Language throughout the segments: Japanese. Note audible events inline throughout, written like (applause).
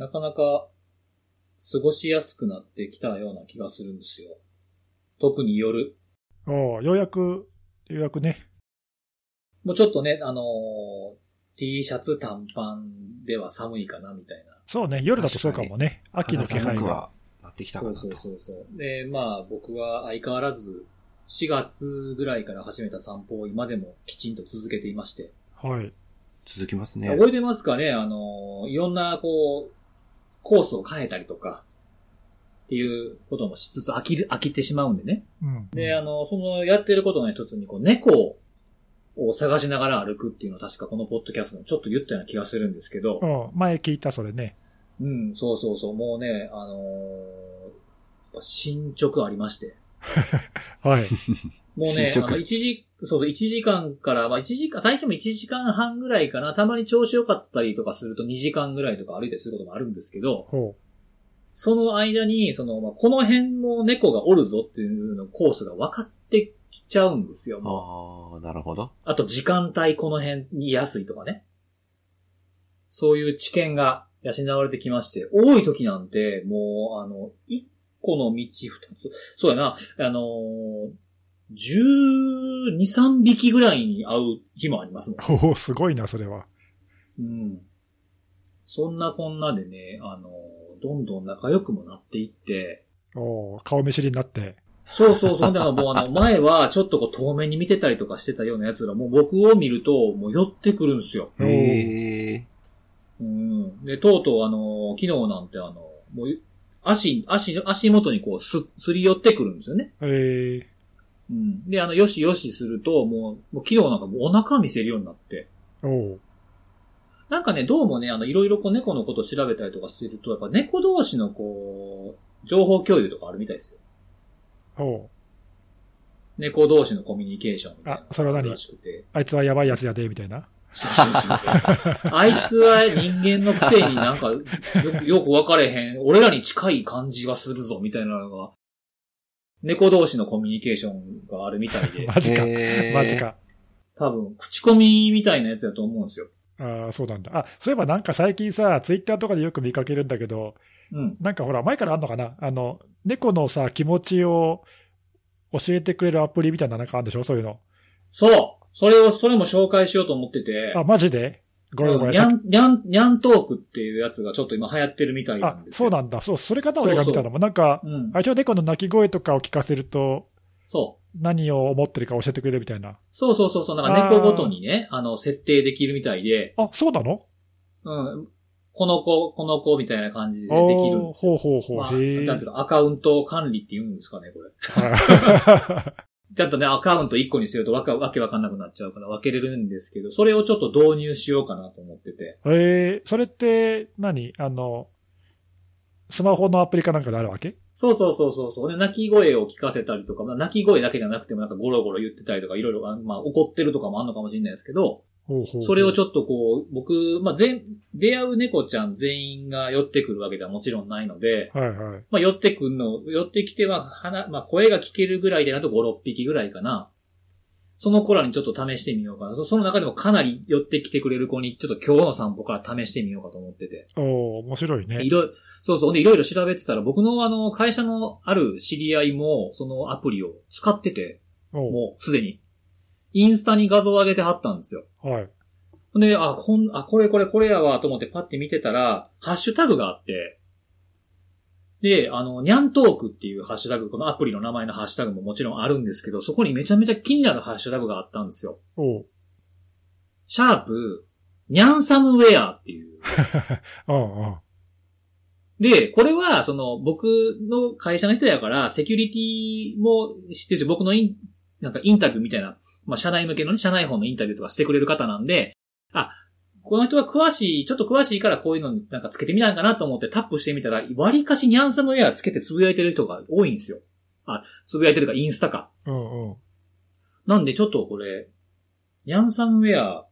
なかなか過ごしやすくなってきたような気がするんですよ。特に夜。おうようやく、ようやくね。もうちょっとね、あのー T シャツ短パンでは寒いかなみたいな。そうね、夜だとそうかもね。秋の気配が。なってきたかなと。そうそうそうそう。で、まあ僕は相変わらず4月ぐらいから始めた散歩を今でもきちんと続けていまして。はい。続きますね。覚えてますかね？あの、いろんなこう、コースを変えたりとか、っていうこともしつつ飽きる、飽きてしまうんでね。うん。で、あの、そのやってることの一つに、こう、猫を探しながら歩くっていうのを確かこのポッドキャストでもちょっと言ったような気がするんですけど、うん、前聞いた、それね。うん、そうそうそう、もうね、あのー進捗ありまして。(laughs) はい。もうね、進捗あの、1時、そう、1時間から、まあ1時間、最近も1時間半ぐらいかな、たまに調子良かったりとかすると2時間ぐらいとか歩いたりすることもあるんですけど、ほその間に、その、まあ、この辺も猫がおるぞっていうのコースが分かってきちゃうんですよ、もう。ああ、なるほど。あと時間帯この辺に安いとかね。そういう知見が養われてきまして、多い時なんて、もう、あの、一個の道二つ、そうやな、あのー、12、3匹ぐらいに会う日もありますもん。う。おお、すごいな、それは。うん。そんなこんなでね、あのー、どんどん仲良くもなっていって、おお顔見知りになって。そうそうそう。だからもうあの、前はちょっとこう遠目に見てたりとかしてたような奴らもう僕を見るともう寄ってくるんですよ。へえ。うん。で、とうとうあの、昨日なんてあの、もう、足、足、足元にこう、す、すり寄ってくるんですよね。ええうん。で、あの、よしよしすると、もう、もう昨日なんかもうお腹見せるようになって。おおなんかね、どうもね、あの、いろいろこう猫のことを調べたりとかすると、やっぱ猫同士のこう、情報共有とかあるみたいですよ。おう猫同士のコミュニケーションみたいなのがあそれは何？あるらしくて。あいつはやばいやつやで、みたいな？そうそうそうそう (laughs) あいつは人間のくせになんかよく、よく分かれへん、俺らに近い感じがするぞ、みたいなのが、猫同士のコミュニケーションがあるみたいで、(laughs) マジか。マジ。か。多分、口コミみたいなやつだと思うんですよ。ああ、そうなんだ。あ、そういえばなんか最近さ、ツイッターとかでよく見かけるんだけど、うん。なんかほら、前からあんのかな？あの、猫のさ、気持ちを教えてくれるアプリみたいななんかあるんでしょ？そういうの。そうそれを、それも紹介しようと思ってて、あ、マジで？ごめんごめん。さっきニャン、ニャン、ニャントークっていうやつがちょっと今流行ってるみたいなあん、ですよ。そうなんだ。そう、それかな俺が見たのも。なんか、うん。あいつは猫の鳴き声とかを聞かせると、そう。何を思ってるか教えてくれるみたいな。そうそうそうそう。なんか猫ごとにね、あの、設定できるみたいで、あ、そうなの？うん。この子、この子みたいな感じでできるんですよ。ほうほうほう。まあ。なんていうか、アカウント管理って言うんですかね、これ。(laughs) はちゃんとね、アカウント1個にするとわかわけわかんなくなっちゃうから分けれるんですけど、それをちょっと導入しようかなと思ってて。いえー、それって何、あの、スマホのアプリかなんかであるわけ？そうそうそうそうそう。で、鳴き声を聞かせたりとか、まあ、鳴き声だけじゃなくてもなんかゴロゴロ言ってたりとか、いろいろ、あまあ、怒ってるとかもあるのかもしれないですけど、それをちょっとこう、僕、まあ、全、出会う猫ちゃん全員が寄ってくるわけではもちろんないので、はいはい。まあ、寄ってくんの、寄ってきては、鼻、まあ、声が聞けるぐらいでなと5、6匹ぐらいかな。その子らにちょっと試してみようかな。そその中でもかなり寄ってきてくれる子に、ちょっと今日の散歩から試してみようかと思ってて。おお面白いねい。ろいろ、そうそう。で、いろいろ調べてたら、僕のあの、会社のある知り合いも、そのアプリを使ってて、もうすでに。インスタに画像を上げてはったんですよ。はい。で、あ、こん、あ、これこれこれやわと思ってパッて見てたら、ハッシュタグがあって、で、あの、ニャントークっていうハッシュタグ、このアプリの名前のハッシュタグももちろんあるんですけど、そこにめちゃめちゃ気になるハッシュタグがあったんですよ。おうシャープ、ニャンサムウェアっていう。(laughs) うんうん。で、これは、その、僕の会社の人やから、セキュリティも知ってるし、僕のイン、なんかインタビューみたいな、まあ、社内向けのね、社内本のインタビューとかしてくれる方なんで、あ、この人は詳しい、ちょっと詳しいからこういうのになんかつけてみたんかなと思ってタップしてみたら、割かしニャンサムウェアつけてつぶやいてる人が多いんですよ。あ、つぶやいてるか、インスタか。うんうん。なんでちょっとこれ、ニャンサムウェア、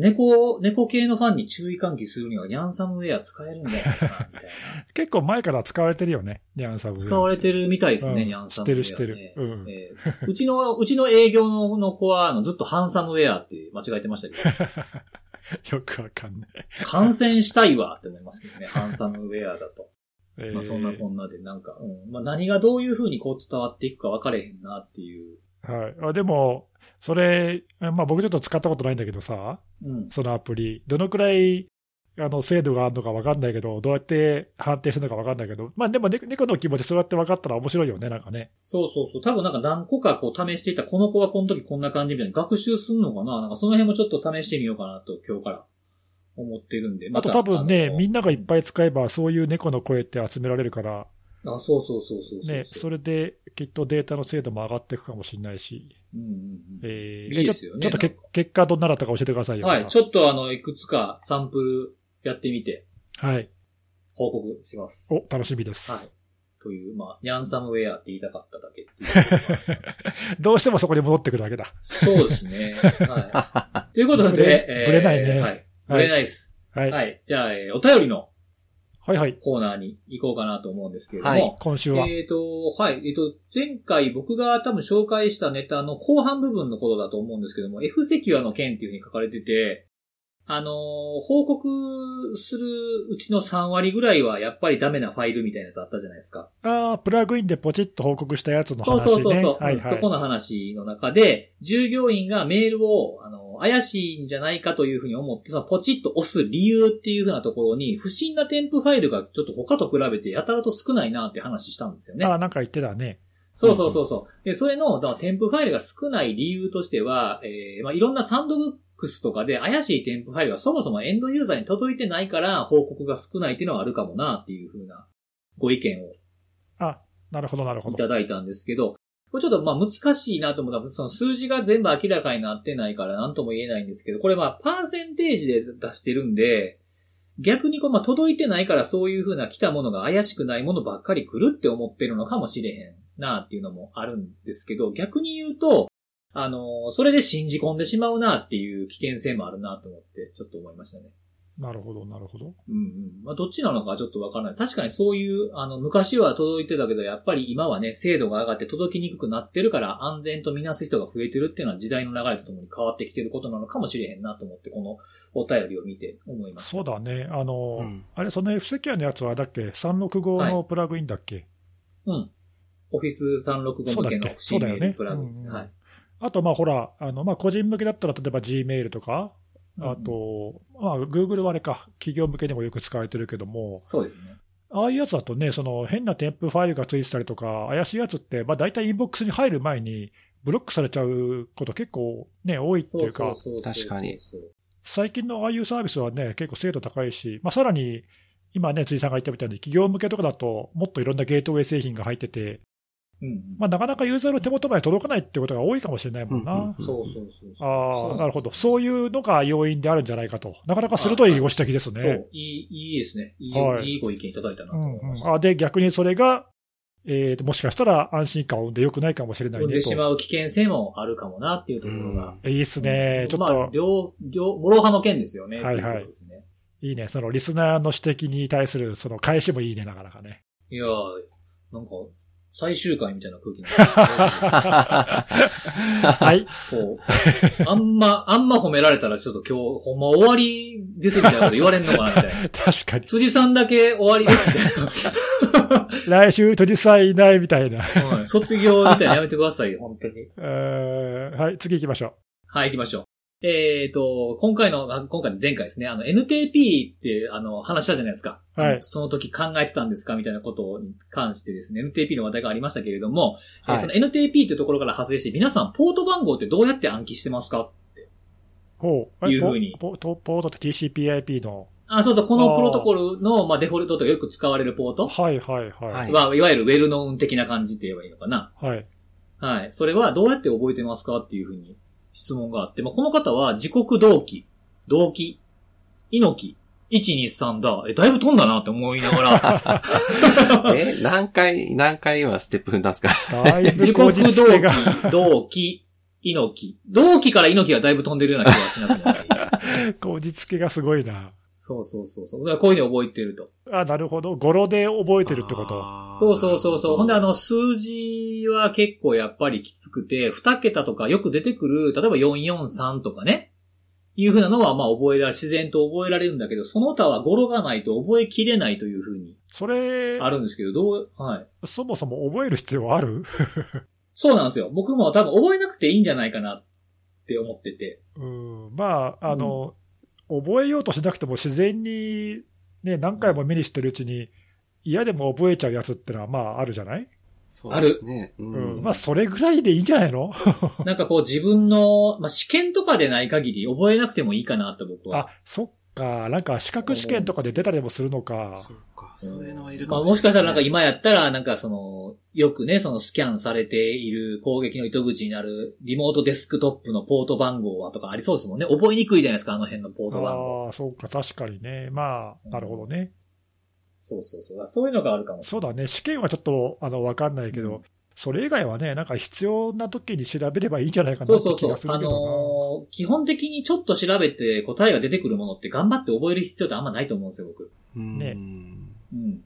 猫、猫系のファンに注意喚起するにはニャンサムウェア使えるんじゃないかな、みたいな。(laughs) 結構前から使われてるよね。ニャンサブ。使われてるみたいですね、うんニャンサムウェア、ね。知ってる知ってるうんえーうちの、うちの営業のの子は、あの、ずっとハンサムウェアって間違えてましたけど。(laughs) よくわかんない。感染したいわって思いますけどね、(laughs) ハンサムウェアだと。えーまあそんなこんなで、なんか、うん。まあ何がどういう風にこう伝わっていくか分かれへんなっていう。はい。あでも、それ、まあ僕ちょっと使ったことないんだけどさ、うん。そのアプリ、どのくらい、あの、精度があるのかわかんないけど、どうやって判定するのかわかんないけど、まあでもね猫の気持ちそうやって分かったら面白いよね、なんかね。そうそうそう。多分なんか何個かこう試していた、この子はこの時こんな感じみたいな学習すんのかな？なんかその辺もちょっと試してみようかなと今日から思ってるんで。あと多分ね、みんんながいっぱい使えば、そういう猫の声って集められるから、な。あ、そうそうそうそう。ね、それできっとデータの精度も上がっていくかもしれないし、うんうんうん。えーいいですよねちょっとけ結果どんなだったか教えてくださいよ。はい。ちょっとあの、いくつかサンプルやってみてはい。報告します。お、楽しみです。はい。という、まあ、ニャンサムウェアって言いたかっただけう。(laughs) どうしてもそこに戻ってくるだけだ。そうですね。はい。(laughs) ということで、えーぶれないねはい。ぶれないです。はい。はい。じゃあ、えーお便りのはいはい。コーナーに行こうかなと思うんですけれども。はい今週は。えっ、と、はい。えっ、と、前回僕が多分紹介したネタの後半部分のことだと思うんですけども、F セキュアの件っていうふうに書かれてて、あのー報告するうちの3割ぐらいはやっぱりダメなファイルみたいなやつあったじゃないですか。ああ、プラグインでポチッと報告したやつのそう話ね。そうそうそう、はいはい。そこの話の中で、従業員がメールを、あの、怪しいんじゃないかというふうに思って、そのポチッと押す理由っていうふうなところに、不審な添付ファイルがちょっと他と比べてやたらと少ないなって話したんですよね。ああ、なんか言ってたね。そうそうそうそう。で、それの、添付ファイルが少ない理由としては、えー、まあ、いろんなサンドブックスとかで怪しい添付ファイルがそもそもエンドユーザーに届いてないから報告が少ないっていうのがあるかもなっていうふうなご意見をあ、なるほどなるほど。いただいたんですけど、これちょっとまあ難しいなと思ったら、その数字が全部明らかになってないから何とも言えないんですけど、これまあパーセンテージで出してるんで、逆にこうまあ届いてないからそういう風な来たものが怪しくないものばっかり来るって思ってるのかもしれへんなっていうのもあるんですけど、逆に言うと、あの、それで信じ込んでしまうなっていう危険性もあるなと思って、ちょっと思いましたね。なるほど、なるほど。うんうん。まあ、どっちなのかちょっとわからない。確かにそういう、あの、昔は届いてたけど、やっぱり今はね、精度が上がって届きにくくなってるから、安全とみなす人が増えてるっていうのは時代の流れとともに変わってきてることなのかもしれへんなと思って、このお便りを見て思いました。そうだね。あの、うんあれ、その F セキュアのやつはあれだっけ ?365 のプラグインだっけ、うん。オフィス365向けの不審メールプラグですね。そうだっはい。あと、まあほら、あの、まあ個人向けだったら、例えば Gmail とか、あと、まあ Google はあれか、企業向けにもよく使われてるけども、そうですね。ああいうやつだとね、その変な添付ファイルがついてたりとか、怪しいやつって、まあ大体インボックスに入る前に、ブロックされちゃうこと結構ね、多いっていうか、そうそうそう確かに。最近のああいうサービスはね、結構精度高いし、まあ、さらに、今ね、辻さんが言ったみたいに、企業向けとかだと、もっといろんなゲートウェイ製品が入ってて。まあ、なかなかユーザーの手元まで届かないってことが多いかもしれないもんな。うんうんそうそうそうそう。ああ、なるほど。ど。そういうのが要因であるんじゃないかと。なかなか鋭いご指摘ですね。そう。いい、いいですね。いい、はいいいご意見いただいたなとうん思いました。うん、あで、逆にそれが、えーと、もしかしたら安心感を生んで良くないかもしれない生んねと。でしまう危険性もあるかもなっていうところが。いいっすね。ちょっまあ、と、両、両、諸刃の剣ですよね。はいはいってうことですねいいね。そのリスナーの指摘に対する、その返しもいいね、なかなかね。いやー、なんか、最終回みたいな空気になって (laughs) はい。こう、あんま、あんま褒められたらちょっと今日、ほんま終わりですみたいなこと言われんのかなみたいな。(laughs) 確かに。辻さんだけ終わりですみたいな。来週、辻さんいないみたいな。はい卒業みたいなのやめてくださいよ、本当に。(laughs) えーはい、次行きましょはい、行きましょう。えっ、と、今回の、あ今回の前回ですね、あの、NTP って、あの、話したじゃないですか。はいその時考えてたんですかみたいなことに関してですね、NTP の話題がありましたけれども、えーはいその NTP ってところから派生して、皆さん、ポート番号ってどうやって暗記してますかう。ほう。いうふうにポポポートって TCPIP の。あ、そうそう、このプロトコルの、まあ、デフォルトとかよく使われるポートはいはいは。はいいは、いわゆるウェルノーン的な感じって言えばいいのかな。はい。はい。それはどうやって覚えてますかっていうふうに質問があって、まあ、この方は自国同期、同期、猪木、123だ。え、だいぶ飛んだなって思いながら、(laughs) え、何回、何回今ステップ踏んだんですか？だい自ぶ国同。期、同期、猪木。同期から猪木はだいぶ飛んでるような気がしなくもない。(laughs) 口実けがすごいな。そうそうそうそう。だからこういうふうに覚えてると。あ、なるほど。語呂で覚えてるってこと。そうそうそうそう。ほんであの、数字は結構やっぱりきつくて、二桁とかよく出てくる、例えば443とかね。いうふうなのは、まあ覚えられ、自然と覚えられるんだけど、その他は語呂がないと覚えきれないというふうにそれ、あるんですけど、どう、はい。そもそも覚える必要ある？(laughs) そうなんですよ。僕も多分覚えなくていいんじゃないかなって思ってて。うん、まあ、あの、覚えようとしなくても自然に、ね、何回も目にしてるうちに、嫌でも覚えちゃうやつってのは、まあ、あるじゃない、そうですね。ううんん。まあ、それぐらいでいいんじゃないの？(laughs) なんかこう自分の、まあ試験とかでない限り覚えなくてもいいかなって僕はあ。、そっか。なんか、資格試験とかで出たりもするのか。そうか。そういうのはいるまあかももしかしたらなんかい。今やったら、なんかその、よくね、そのスキャンされている攻撃の糸口になるリモートデスクトップのポート番号はとかありそうですもんね。覚えにくいじゃないですか、あの辺のポート番号。ああ、そうか。確かにね。まあ、なるほどね。そうそうそう。そういうのがあるかもしれない。そうだね。試験はちょっと、あの、わかんないけど、うんそれ以外はね、なんか必要な時に調べればいいんじゃないかなってそうそうそう気がす。るあけどな。のー基本的にちょっと調べて答えが出てくるものって頑張って覚える必要ってあんまないと思うんですよ、僕。うんねうん。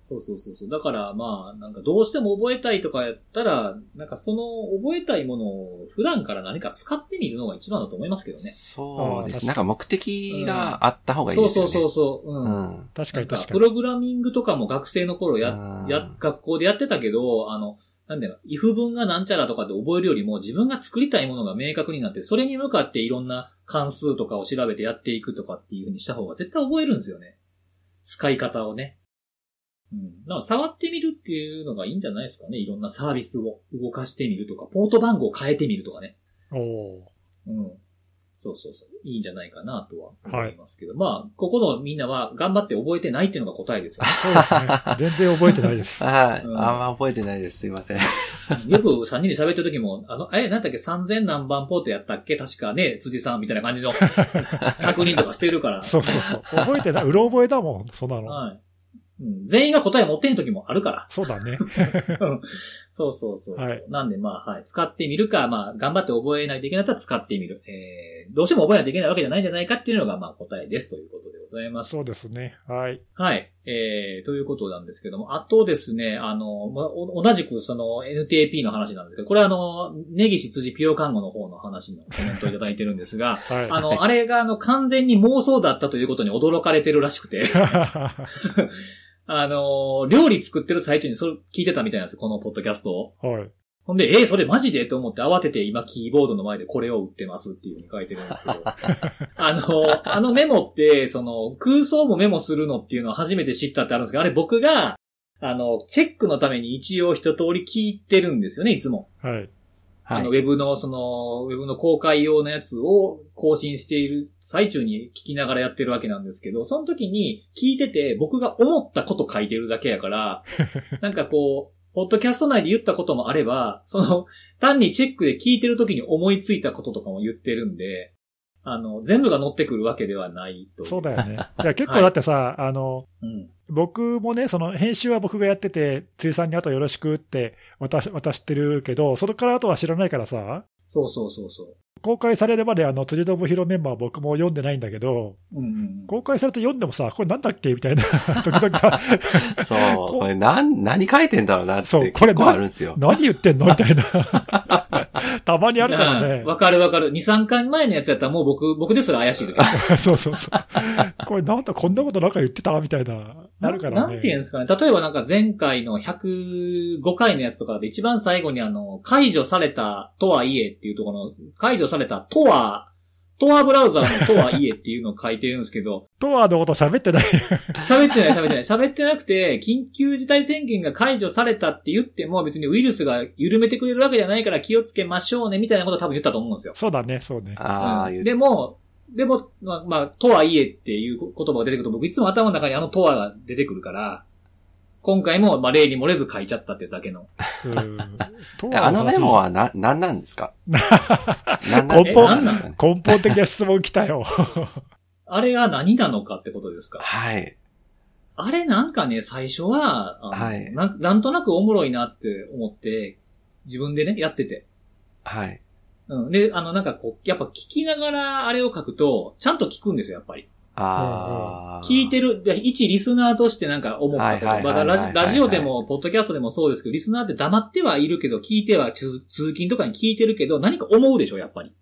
そうそうそうそう。だからまあ、なんかどうしても覚えたいとかやったら、なんかその覚えたいものを普段から何か使ってみるのが一番だと思いますけどね。そうです。なんか目的があった方がいいそうですよね。そうそうそう。うん。うん。確かに確かに。プログラミングとかも学生の頃やう、んや、学校でやってたけど、あの、なんだよ、if 文がなんちゃらとかで覚えるよりも自分が作りたいものが明確になって、それに向かっていろんな関数とかを調べてやっていくとかっていう風にした方が絶対覚えるんですよね。使い方をね。うん。だから触ってみるっていうのがいいんじゃないですかね。いろんなサービスを動かしてみるとか、ポート番号を変えてみるとかね。おーうん。そうそうそう。いいんじゃないかなとは思いますけど。まあ、ここのみんなは頑張って覚えてないっていうのが答えですよね。そうですね。全然覚えてないです。(laughs) はい。うんあんま覚えてないです。すいません。(laughs) よく3人で喋ってる時も、あの、え、なんだっけ、3000何番ポートやったっけ？確かね、辻さんみたいな感じの (laughs) 確認とかしてるから。そうそうそう。覚えてない。うろ覚えだもん、そんなの。はい。うん、全員が答え持ってん時もあるから。そうだね。そうそうそうはいなんでまあ、はい。使ってみるか、まあ、頑張って覚えないといけないと使ってみる。えー、どうしても覚えないといけないわけじゃないんじゃないかっていうのが、まあ、答えですということでございます。そうですね。はい。はい。えー、ということなんですけども、あとですね、あの、まお同じくその NTAP の話なんですけど、これはあの、根岸辻ピオ看護の方の話のコメントをいただいてるんですが、(laughs) はい。あの、あれがあの、完全に妄想だったということに驚かれてるらしくて、(laughs) あの、料理作ってる最中にそれ聞いてたみたいなんですよ、このポッドキャストを。はい。ほんで、えー、それマジで？と思って慌てて今キーボードの前でこれを打ってますっていうふうに書いてるんですけど。(laughs) あの、あのメモって、その空想もメモするのっていうのを初めて知ったってあるんですけど、あれ僕が、あの、チェックのために一応一通り聞いてるんですよね、いつも。はい。あの、ウはい。ェブの、その、ウェブの公開用のやつを更新している最中に聞きながらやってるわけなんですけど、その時に聞いてて僕が思ったこと書いてるだけやから、(laughs) なんかこう、ポッドキャスト内で言ったこともあれば、その、単にチェックで聞いてる時に思いついたこととかも言ってるんで、あの、全部が乗ってくるわけではないといそうだよね。(laughs) いや、結構だってさ、あの、うん。僕もね、その編集は僕がやってて、辻さんにあとよろしくって渡し渡してるけど、それからあとは知らないからさ、そうそうそうそう。公開されるまであの辻信弘メンバーは僕も読んでないんだけど、うんうん。公開されて読んでもさ、これなんだっけみたいな (laughs) 時々 (laughs) そう。これ、なん、何書いてんだろうなってそうこれ結構あるんですよ。何言ってんのみたいな。(laughs) たまにあるからねうん。わかるわかる。2、3回前のやつやったらもう僕、僕ですら怪しい時。そうそうそう。これなんだ、こんなことなんか言ってたみたいな。あるからね。なんていうんですかね。例えばなんか前回の105回のやつとかで一番最後にあの、解除されたとはいえっていうところの、解除されたとは、トアブラウザーのとはいえっていうのを書いてるんですけど、トアのこと喋ってない。喋ってない喋ってない。喋ってなくて、緊急事態宣言が解除されたって言っても別にウイルスが緩めてくれるわけじゃないから気をつけましょうねみたいなことを多分言ったと思うんですよ。そうだね、そうね。ああ、うん言うでも、でも、まあ、まあ、とはいえっていう言葉が出てくると僕いつも頭の中にあのとはが出てくるから、今回も、まあ、例に漏れず書いちゃったっていうだけの。(laughs) あのメモはな、なんなんですか？(laughs) なん根本根本的な質問来たよ。(laughs) あれが何なのかってことですか？はい。あれなんかね、最初は、はいなん、なんとなくおもろいなって思って、自分でね、やってて。はい。うん。で、あの、なんかこう、やっぱ聞きながらあれを書くと、ちゃんと聞くんですよ、やっぱり。ああ。聞いてる、で一リスナーとしてなんか思ったこと。ラジオでも、ポッドキャストでもそうですけど、リスナーって黙ってはいるけど、聞いては通通勤とかに聞いてるけど、何か思うでしょ、やっぱり。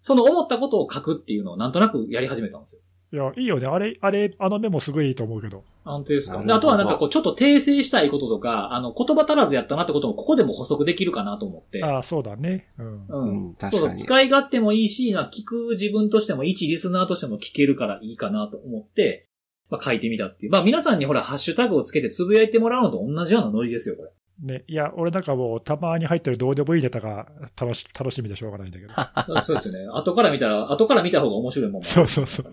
その思ったことを書くっていうのをなんとなくやり始めたんですよ。いや、いいよね。あれ、あれ、あのメモすごいいいと思うけど。本当ですか？あとはなんかこう、ちょっと訂正したいこととか、あの、言葉足らずやったなってこともここでも補足できるかなと思って。ああ、そうだね。うん。ううんん。確かに使い勝手もいいし、な聞く自分としても、一リスナーとしても聞けるからいいかなと思って、まあ書いてみたっていう。まあ皆さんにほら、ハッシュタグをつけてつぶやいてもらうのと同じようなノリですよ、これ。ね。いや、俺なんかもう、たまに入ってるどうでもいいネタが楽し、楽しみでしょうがないんだけど。(laughs) そうですよね。後から見たら、後から見た方が面白いもんそうそうそう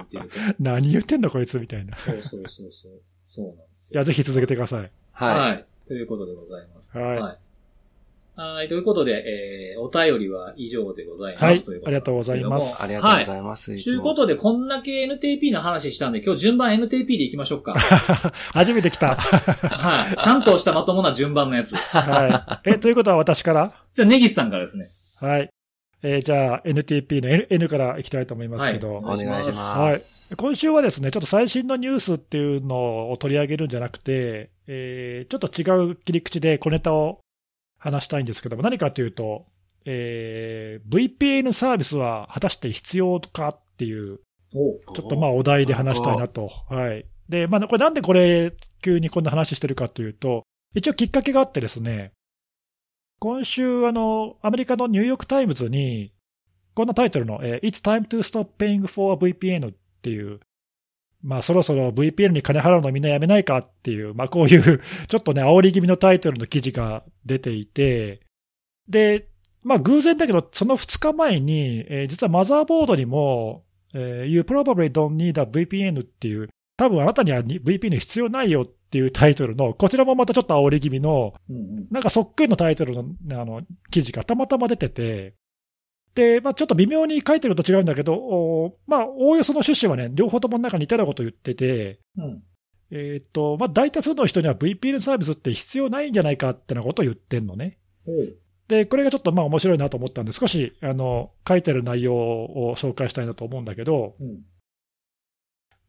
何言ってんのこいつみたいな。いそうそうそうそう。そうなんですよ。や、ぜひ続けてください。はい。はい。ということでございます。はいはい。はいということで、えー、お便りは以上でございます。はいということありがとうございますありがとうございます。いつもということで、こんだけ NTP の話したんで、今日順番 NTP でいきましょうか。(laughs) 初めて来た。はい。ちゃんとしたまともな順番のやつ。はい。え、ということは私から？じゃあ、ネギスさんからですね。はい。えーじゃあ NTP の N, N からいきたいと思いますけど、お願いします。はい今週はですね、ちょっと最新のニュースっていうのを取り上げるんじゃなくて、えーちょっと違う切り口で小ネタを話したいんですけども、何かというと、えー VPN サービスは果たして必要かっていう、おちょっとまあお題で話したいなと。はい。で、まあこれなんでこれ急にこんな話してるかというと、一応きっかけがあってですね、今週あの、アメリカのニューヨークタイムズに、こんなタイトルの、えー It's time to stop paying for VPN っていう、まあそろそろ VPN に金払うのみんなやめないかっていう、まあこういう (laughs) ちょっとね、煽り気味のタイトルの記事が出ていて、で、まあ偶然だけど、その2日前に、えー実はマザーボードにも、えー You probably don't need a VPN っていう、多分あなたにはに VPN 必要ないよっていうタイトルの、こちらもまたちょっと煽り気味の。なんかそっくりのタイトルのあの記事がたまたま出てて、で、まあ、ちょっと微妙に書いてると違うんだけど、おまあ、おおよその趣旨はね、両方ともなんか似たようなこと言ってて、うん。えーっと、まあ、大多数の人には VPN サービスって必要ないんじゃないかってなことを言ってんのね。で、これがちょっとまあ面白いなと思ったんで、少し、あの、書いてる内容を紹介したいなと思うんだけど、うん。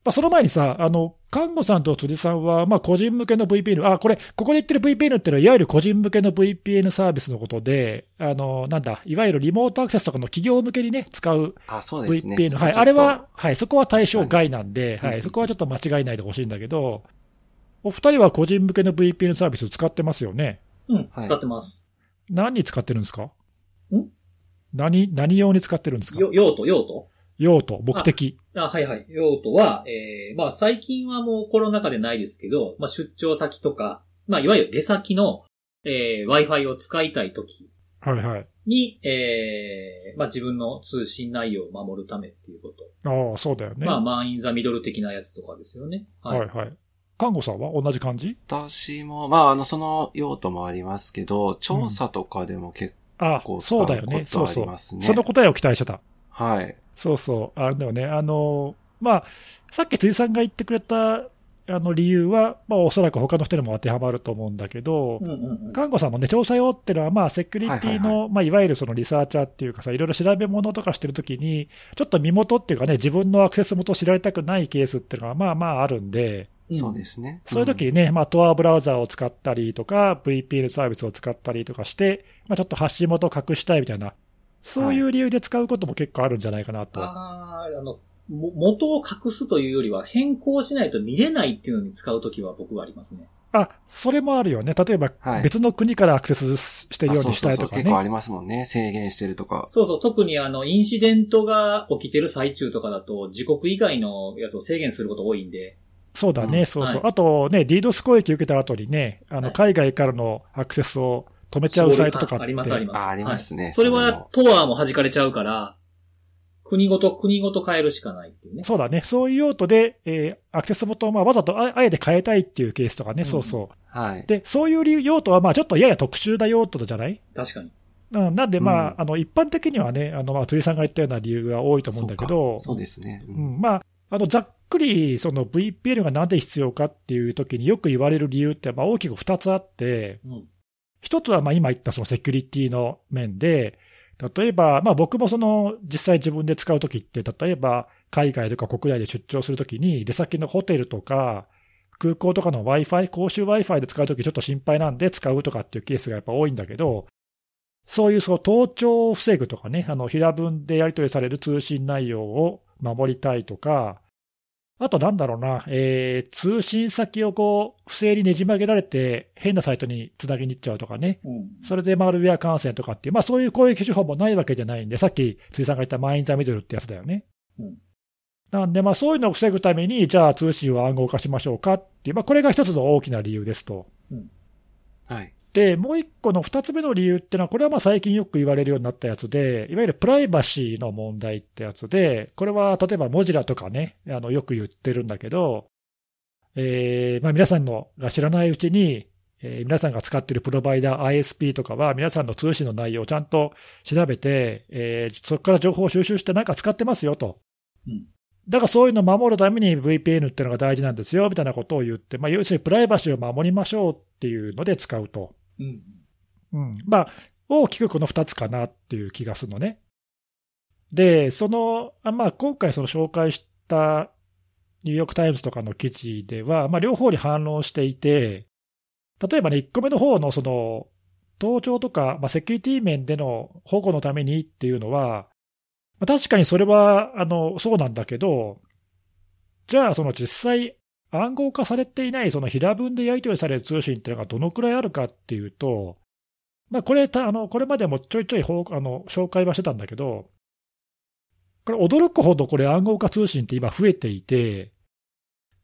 まあ、その前にさ、あの、看護さんと辻さんは、まあ、個人向けの VPN、あ、これ、ここで言ってる VPN っていうのは、いわゆる個人向けの VPN サービスのことで、あの、なんだ、いわゆるリモートアクセスとかの企業向けにね、使うあ、そうですね。VPN、はい、あれは、はい、そこは対象外なんで、はい、そこはちょっと間違いないでほしいんだけど、お二人は個人向けの VPN サービス使ってますよね？うん。はい使ってます。何に使ってるんですか？ん？何、何用に使ってるんですか？よ、用途、用途？用途、目的。あ、はいはい。用途は、えー、まあ最近はもうコロナ禍でないですけど、まあ出張先とか、まあいわゆる出先の、えー、Wi-Fi を使いたいときはいはい。に、えー、まあ自分の通信内容を守るためっていうこと。ああ、そうだよね。まあマンインザミドル的なやつとかですよね。はい。はいはい。看護さんは同じ感じ？私も、まあ、あの、その用途もありますけど、調査とかでも結あ構使そううだよね。ことあそうそう。りますね。その答えを期待してた。はい。そうそう。あれだよね。あの、まあ、さっき辻さんが言ってくれた、あの理由は、まあ、おそらく他の人にも当てはまると思うんだけどう、んうんうん。看護さんもね、調査用っていうのは、まあ、セキュリティはいはいの、まあ、いわゆるそのリサーチャーっていうかさ、いろいろ調べ物とかしてるときに、ちょっと身元っていうかね、自分のアクセス元を知られたくないケースっていうのが、まあまああるんで、うんそうですね。そういう時にね、まあ、トアブラウザーを使ったりとか、VPN サービスを使ったりとかして、まあ、ちょっと発信元を隠したいみたいな、そういう理由で使うことも結構あるんじゃないかなと。ああ、あの、も元を隠すというよりは変更しないと見れないっていうのに使うときは僕はありますね。あ、それもあるよね。例えばは、い別の国からアクセスしてるようにしたいとかあそうそうそう結構あね。りますもんね。制限してるとか。そうそう、特にあの、インシデントが起きてる最中とかだと、自国以外のやつを制限すること多いんで、そうだね、うんそうそう。はいあとね、DDoS 攻撃受けた後にね、あの、はい海外からのアクセスを止めちゃうサイトとか。あありますあります。あありますねはいそれはトアも弾かれちゃうから、国ごと、国ごと変えるしかないっていうね。そうだね。そういう用途で、えーアクセス元をまあわざとああえて変えたいっていうケースとかね、うんそうそう。はい。で、そういう理由用途はまあちょっとやや特殊な用途じゃない？確かに。うん、なんでまあ、うんあの、一般的にはね、あの、まあ、辻さんが言ったような理由が多いと思うんだけど、そうですね。ううんん、まあ、あの、ざっくり、その VPN がなんで必要かっていう時によく言われる理由って、まあ大きく二つあって、うん。一つはまあ今言ったそのセキュリティの面で、例えば、まあ僕もその実際自分で使うときって、例えば海外とか国内で出張するときに出先のホテルとか空港とかの Wi-Fi、公衆 Wi-Fi で使うときちょっと心配なんで使うとかっていうケースがやっぱ多いんだけど、そういうその盗聴を防ぐとかね、あの平文でやり取りされる通信内容を守りたいとか、あとなんだろうな、えー、通信先をこう、不正にねじ曲げられて、変なサイトにつなぎに行っちゃうとかね、うん。それでマルウェア感染とかっていう、まあそういう攻撃手法もないわけじゃないんで、さっき辻さんが言ったマインザミドルってやつだよね。うんなんで、まあそういうのを防ぐために、じゃあ通信を暗号化しましょうかっていう、まあこれが一つの大きな理由ですと。はい。で、もう一個の二つ目の理由っていうのは、これはまあ最近よく言われるようになったやつで、いわゆるプライバシーの問題ってやつで、これは例えばモジラとかね、あのよく言ってるんだけど、えーまあ皆さんのが知らないうちに、えー皆さんが使っているプロバイダー ISP とかは、皆さんの通信の内容をちゃんと調べて、えーそこから情報を収集してなんか使ってますよと。うんだからそういうのを守るために VPN っていうのが大事なんですよ、みたいなことを言って、まあ要するにプライバシーを守りましょうっていうので使うと。うん。まあ、大きくこの2つかなっていう気がするのね。で、その、あまあ、今回その紹介したニューヨークタイムズとかの記事では、まあ、両方に反論していて、例えばね、1個目の方のその、盗聴とか、まあ、セキュリティ面での保護のためにっていうのは、まあ、確かにそれは、あの、そうなんだけど、じゃあ、その実際、暗号化されていないその平文でやり取りされる通信っていうのがどのくらいあるかっていうと、まあ、これ、あのこれまでもちょいちょいあの紹介はしてたんだけど、これ、驚くほどこれ、暗号化通信って今増えていて、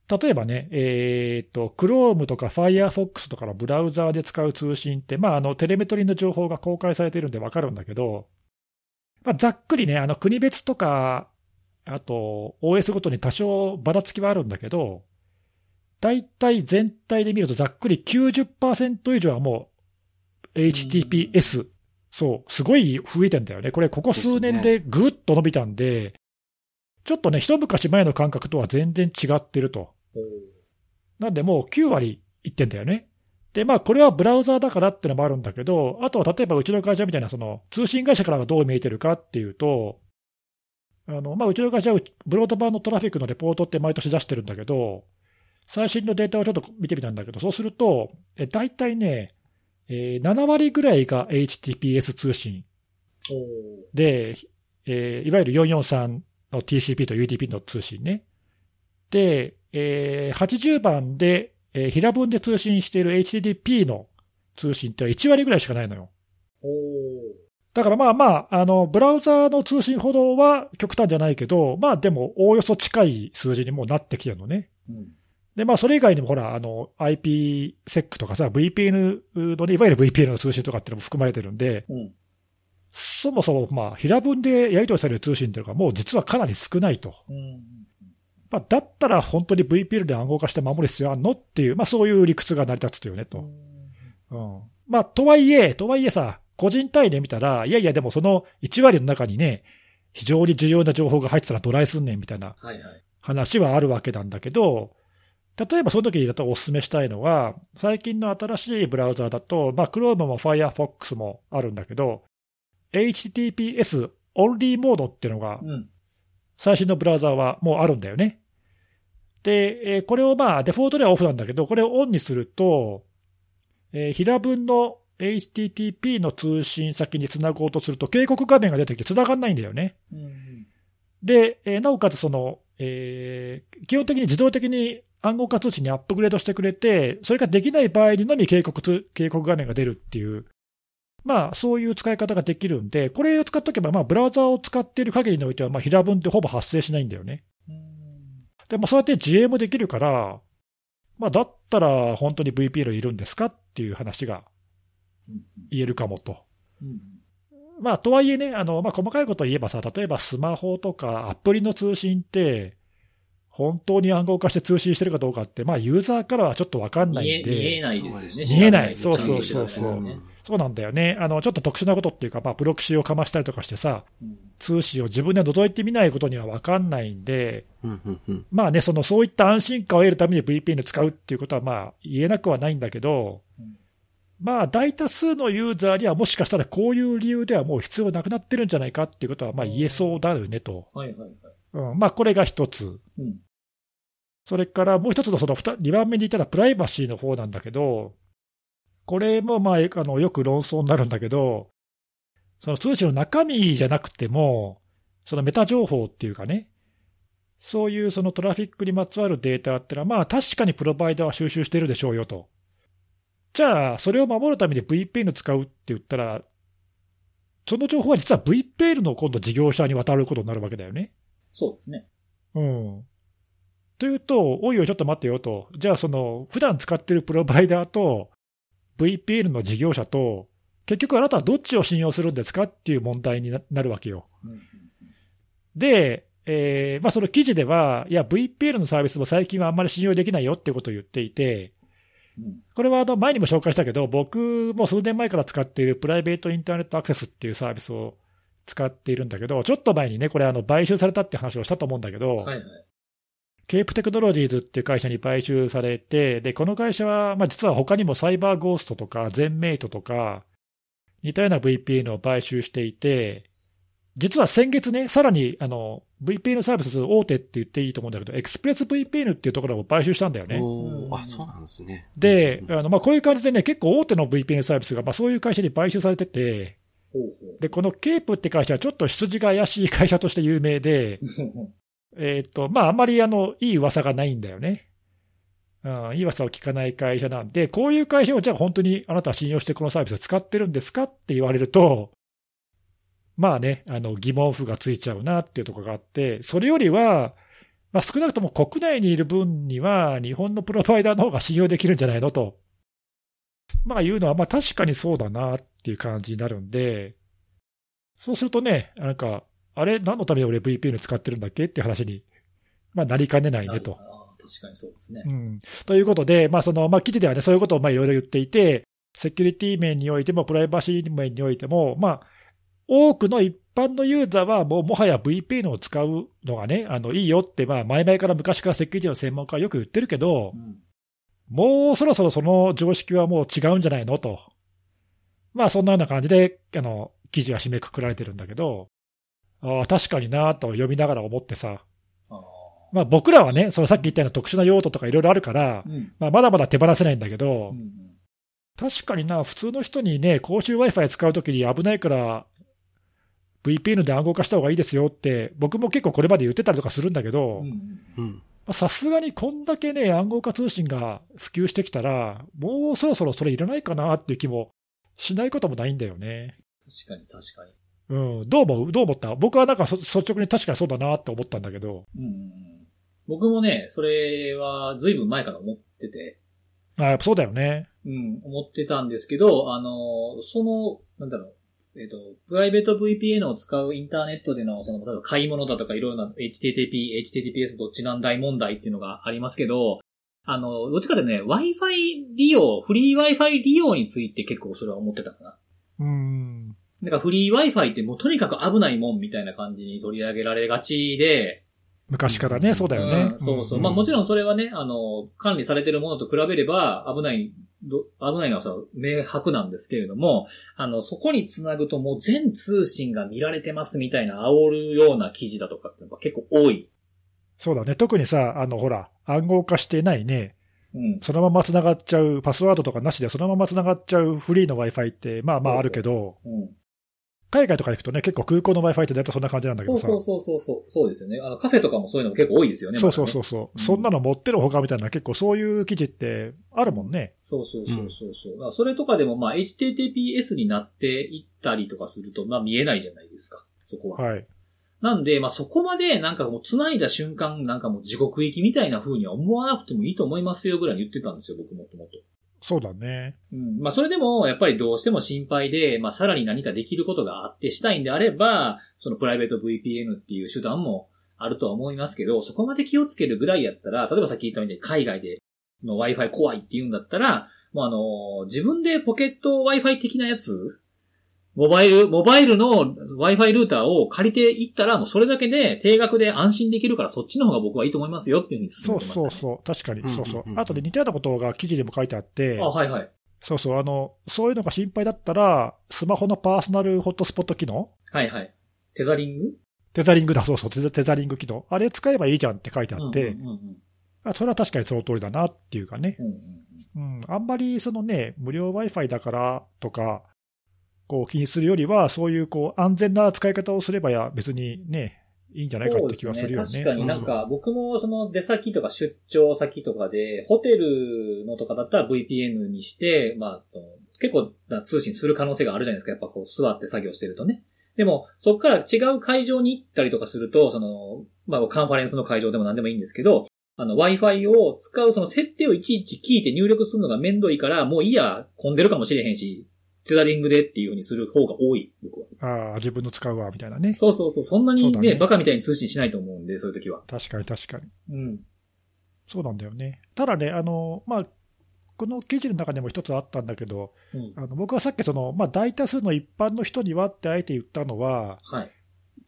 例えばね、えっ、と、Chrome とか Firefox とかのブラウザーで使う通信って、まあ、あの、テレメトリーの情報が公開されているんでわかるんだけど、まあ、ざっくりね、あの、国別とか、あと、OS ごとに多少ばらつきはあるんだけど、大体全体で見るとざっくり90%以上はもう HTTPS。そう、すごい増えてんだよね。これ、ここ数年でぐっと伸びたんで、ちょっとね、一昔前の感覚とは全然違ってると。なんでもう9割いってんだよね。で、まあ、これはブラウザーだからってのもあるんだけど、あとは例えばうちの会社みたいな、その通信会社からはどう見えてるかっていうと、あのまあ、うちの会社はブロードバンドトラフィックのレポートって毎年出してるんだけど、最新のデータをちょっと見てみたんだけど、そうすると、え大体ね、えー7割ぐらいが HTTPS 通信で、えーいわゆる443の TCP と UDP の通信ね。で、えー80番で、えー平文で通信している HTTP の通信って1割ぐらいしかないのよ。だからまあまあ、あの、ブラウザーの通信ほどは極端じゃないけど、まあでも、おおよそ近い数字にもうなってきてるのね。うんで、まあ、それ以外にもほら、あの、IPsec とかさ、VPN のね、いわゆる VPN の通信とかっていうのも含まれてるんで、うんそもそも、まあ、平文でやり取りされる通信っていうのがもう実はかなり少ないと。うんまあ、だったら本当に VPN で暗号化して守る必要あんのっていう、まあ、そういう理屈が成り立つというねと。うん。まあ、とはいえ、とはいえさ、個人単位で見たら、いやいや、でもその1割の中にね、非常に重要な情報が入ってたらどないすんねんみたいな。話はあるわけなんだけど、例えばその時だとお勧めしたいのは、最近の新しいブラウザーだと、まあ、Chrome も Firefox もあるんだけど、HTTPS オンリーモードっていうのがうん。最新のブラウザーはもうあるんだよね。で、えーこれをまあデフォルトではオフなんだけど、これをオンにすると、えー平文の HTTP の通信先につなごうとすると警告画面が出てきて繋がんないんだよね。うんで、えーなおかつその、えー基本的に自動的に暗号化通信にアップグレードしてくれて、それができない場合にのみ警告通警告画面が出るっていう、まあ、そういう使い方ができるんで、これを使っとけば、まあ、ブラウザーを使っている限りにおいては、まあ、平文ってほぼ発生しないんだよね。でも、そうやって自衛もできるから、まあ、だったら本当に VPN いるんですかっていう話がうん言えるかもと。うんまあ、とはいえね、あの、まあ、細かいことを言えばさ、例えばスマホとかアプリの通信って、本当に暗号化して通信してるかどうかって、まあ、ユーザーからはちょっとわかんないん見え見えで、ないですよね。見えないそうそうそうそうそうなんだよね。あの、ちょっと特殊なことっていうか、まあ、プロキシをかましたりとかしてさ、うん通信を自分で覗いてみないことにはわかんないんで、うんうんうんまあね、その、そういった安心感を得るために VPN 使うっていうことは、まあ、言えなくはないんだけど、うんまあ、大多数のユーザーにはもしかしたらこういう理由ではもう必要なくなってるんじゃないかっていうことは、まあ言えそうだよねと。はいはいはい。うん、まあ、これが一つ。うん。それからもう一つのその二二番目に言ったらプライバシーの方なんだけど、これもまあ、あの、よく論争になるんだけど、その通信の中身じゃなくても、そのメタ情報っていうかね、そういうそのトラフィックにまつわるデータってのは、まあ確かにプロバイダーは収集してるでしょうよと。じゃあ、それを守るために VPN 使うって言ったら、その情報は実は VPN の今度事業者に渡ることになるわけだよね。そうですね。うん。というと、おいおいちょっと待ってよと。じゃあその、普段使ってるプロバイダーと VPN の事業者と、結局あなたはどっちを信用するんですかっていう問題にななるわけよ。で、えーまあ、その記事では、いや、VPN のサービスも最近はあんまり信用できないよっていうことを言っていて、うんこれはあの前にも紹介したけど、僕も数年前から使っているプライベートインターネットアクセスっていうサービスを使っているんだけど、ちょっと前にね、これあの買収されたって話をしたと思うんだけど、はいはい。ケープテクノロジーズっていう会社に買収されて、で、この会社は、まあ、実は他にもサイバーゴーストとか、ゼンメイトとか、似たような VPN を買収していて、実は先月ね、さらにあの VPN サービス大手って言っていいと思うんだけど、エクスプレス VPN っていうところを買収したんだよね。あ、そうなんですね。で、うんあのまあ、こういう感じでね、結構大手の VPN サービスが、まあ、そういう会社に買収されてて、で、このケープって会社はちょっと出自が怪しい会社として有名で、う。(laughs) えっ、と、まあ、あまりあの、いい噂がないんだよね。うん、いい噂を聞かない会社なんで、こういう会社をじゃあ本当にあなたは信用してこのサービスを使ってるんですかって言われると、まあね、あの疑問符がついちゃうなっていうところがあって、それよりは、まあ、少なくとも国内にいる分には、日本のプロバイダーの方が信用できるんじゃないのと、まあ、いうのは、まあ確かにそうだなっていう感じになるんで、そうするとね、なんか、あれ、何のために俺 VPN 使ってるんだっけ？っていう話に、まあ、なりかねないねと。確かにそうですねう。ん、ということで、まあそのまあ、記事ではね、そういうことをまあいろいろ言っていて、セキュリティ面においても、プライバシー面においても、まあ、多くの一般のユーザーは、もうもはや VPN を使うのがね、あのいいよって、まあ、前々から昔からセキュリティの専門家はよく言ってるけどう、んもうそろそろその常識はもう違うんじゃないの？と。まあ、そんなような感じで、あの、記事は締めくくられてるんだけど、ああ、確かになと読みながら思ってさ、まあ僕らはね、そのさっき言ったような特殊な用途とかいろいろあるから、うん。まあ、まだまだ手放せないんだけど、うん確かにな、普通の人にね、公衆 Wi-Fi 使うときに危ないから、VPN で暗号化した方がいいですよって、僕も結構これまで言ってたりとかするんだけど、さすがにこんだけね、暗号化通信が普及してきたら、もうそろそろそれいらないかなっていう気もしないこともないんだよね。確かに確かに。うん、どう思う？どう思った？僕はなんかそ率直に確かにそうだなって思ったんだけど。うん僕もね、それは随分前から思ってて、あやっぱそうだよね。うん、思ってたんですけど、あの、その、なんだろう、えっ、と、プライベート VPN を使うインターネットでの、その、例えば買い物だとかいろいろな HTTP、HTTPS どっちなんだい問題っていうのがありますけど、あの、どっちかでね、Wi-Fi 利用、フリー Wi-Fi 利用について結構それは思ってたかな。うん。なんかフリー Wi-Fi ってもうとにかく危ないもんみたいな感じに取り上げられがちで、昔からね、そうだよね。うんそうそう。んまあもちろんそれはね、あの、管理されてるものと比べれば危ない、ど危ないのはさ、明白なんですけれども、あの、そこにつなぐともう全通信が見られてますみたいな煽るような記事だとかって結構多い。そうだね。特にさ、あの、ほら、暗号化してないね、うん。そのまま繋がっちゃう、パスワードとかなしでそのまま繋がっちゃうフリーの Wi-Fi って、まあまああるけど、うん。海外とか行くとね、結構空港の Wi-Fi って大体そんな感じなんだけどさ。そうそうそうそうそう。ですよね。あの、カフェとかもそういうのも結構多いですよね。そうそうそうそう、うんそんなの持ってるほかみたいな、結構そういう記事ってあるもんね。そうそうそうそうそう。だからそれとかでもまあ HTTPS になっていったりとかすると、まあ見えないじゃないですか。そこは。はい。なんで、まあそこまでなんかもう繋いだ瞬間なんかもう地獄行きみたいな風には思わなくてもいいと思いますよぐらいに言ってたんですよ、僕もともと。そうだね。うん。まあそれでもやっぱりどうしても心配で、まあさらに何かできることがあってしたいんであれば、そのプライベート VPN っていう手段もあるとは思いますけど、そこまで気をつけるぐらいやったら、例えばさっき言ったみたいに海外での Wi-Fi 怖いって言うんだったら、もうあの、自分でポケット Wi-Fi 的なやつ、モバイル、モバイルの Wi-Fi ルーターを借りていったら、もうそれだけで定額で安心できるから、そっちの方が僕はいいと思いますよっていうふうにそう進めてました、ね。そうそう、確かに、うんそうそう。あとで似たようなことが記事でも書いてあって、あ、はいはい。そうそう、あの、そういうのが心配だったら、スマホのパーソナルホットスポット機能。はいはい。テザリング？テザリングだ、そうそう、テザテザリング機能。あれ使えばいいじゃんって書いてあって、うんうんうんあそれは確かにその通りだなっていうかね。うんうんうん。うん、あんまりそのね、無料 Wi-Fi だからとか、こう気にするよりは、そういうこう安全な使い方をすればや、別にね、いいんじゃないかって気はするよね。ね確かになんか、僕もその出先とか出張先とかで、ホテルのとかだったら VPN にして、まあ、結構通信する可能性があるじゃないですか。やっぱこう座って作業してるとね。でも、そこから違う会場に行ったりとかすると、その、まあ、カンファレンスの会場でも何でもいいんですけど、あの、Wi-Fi を使うその設定をいちいち聞いて入力するのが面倒いから、もういいや、混んでるかもしれへんし、テザリングでっていうふうにする方が多い、僕は。ああ、自分の使うわ、みたいなね。そうそうそう。そんなにね、ねバカみたいに通信しないと思うんで、そういう時は。確かに確かに。うん。そうなんだよね。ただね、あの、まあ、この記事の中でも一つあったんだけど、うん、あの僕はさっきその、まあ、大多数の一般の人にはってあえて言ったのは、はい、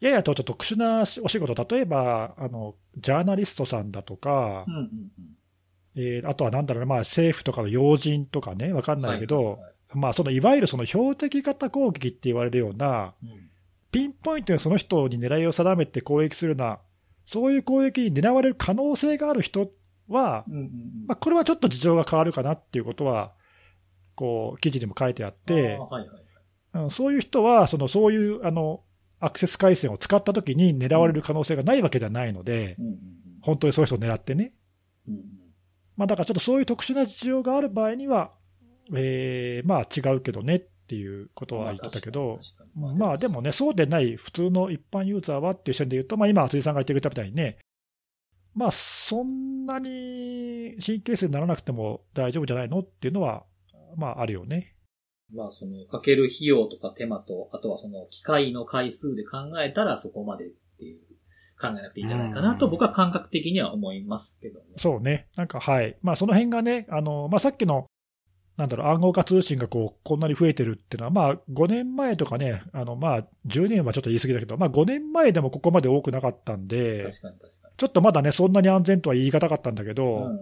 ややとちょっと特殊なお仕事、例えばあのジャーナリストさんだとか、うんうんうん、えー、あとはなんだろう、まあ、政府とかの要人とかね、わかんないけど、はいはいはい、まあ、そのいわゆるその標的型攻撃って言われるような、うん、ピンポイントでその人に狙いを定めて攻撃するような、そういう攻撃に狙われる可能性がある人は、まあ、これはちょっと事情が変わるかなっていうことは、こう、記事にも書いてあって、そういう人は、そのそういうあのアクセス回線を使ったときに狙われる可能性がないわけではないので、本当にそういう人を狙ってね。まあ、だからちょっとそういう特殊な事情がある場合には、えー、まあ違うけどねっていうことは言ってたけど、まあ、まあでもね、そうでない普通の一般ユーザーはっていう視点で言うと、まあ今、辻さんが言ってくれたみたいにね、まあそんなに神経質にならなくても大丈夫じゃないのっていうのは、まああるよね。まあその、かける費用とか手間と、あとはその機械の回数で考えたらそこまでっていう考えなくていいんじゃないかなと僕は感覚的には思いますけどね。そうね。なんかはい。まあその辺がね、あの、まあさっきのなんだろう、暗号化通信がこう、こんなに増えてるっていうのは、まあ、5年前とかね、あの、まあ、10年はちょっと言い過ぎだけど、まあ、5年前でもここまで多くなかったんで、ちょっとまだね、そんなに安全とは言い難かったんだけど、うんうんうん、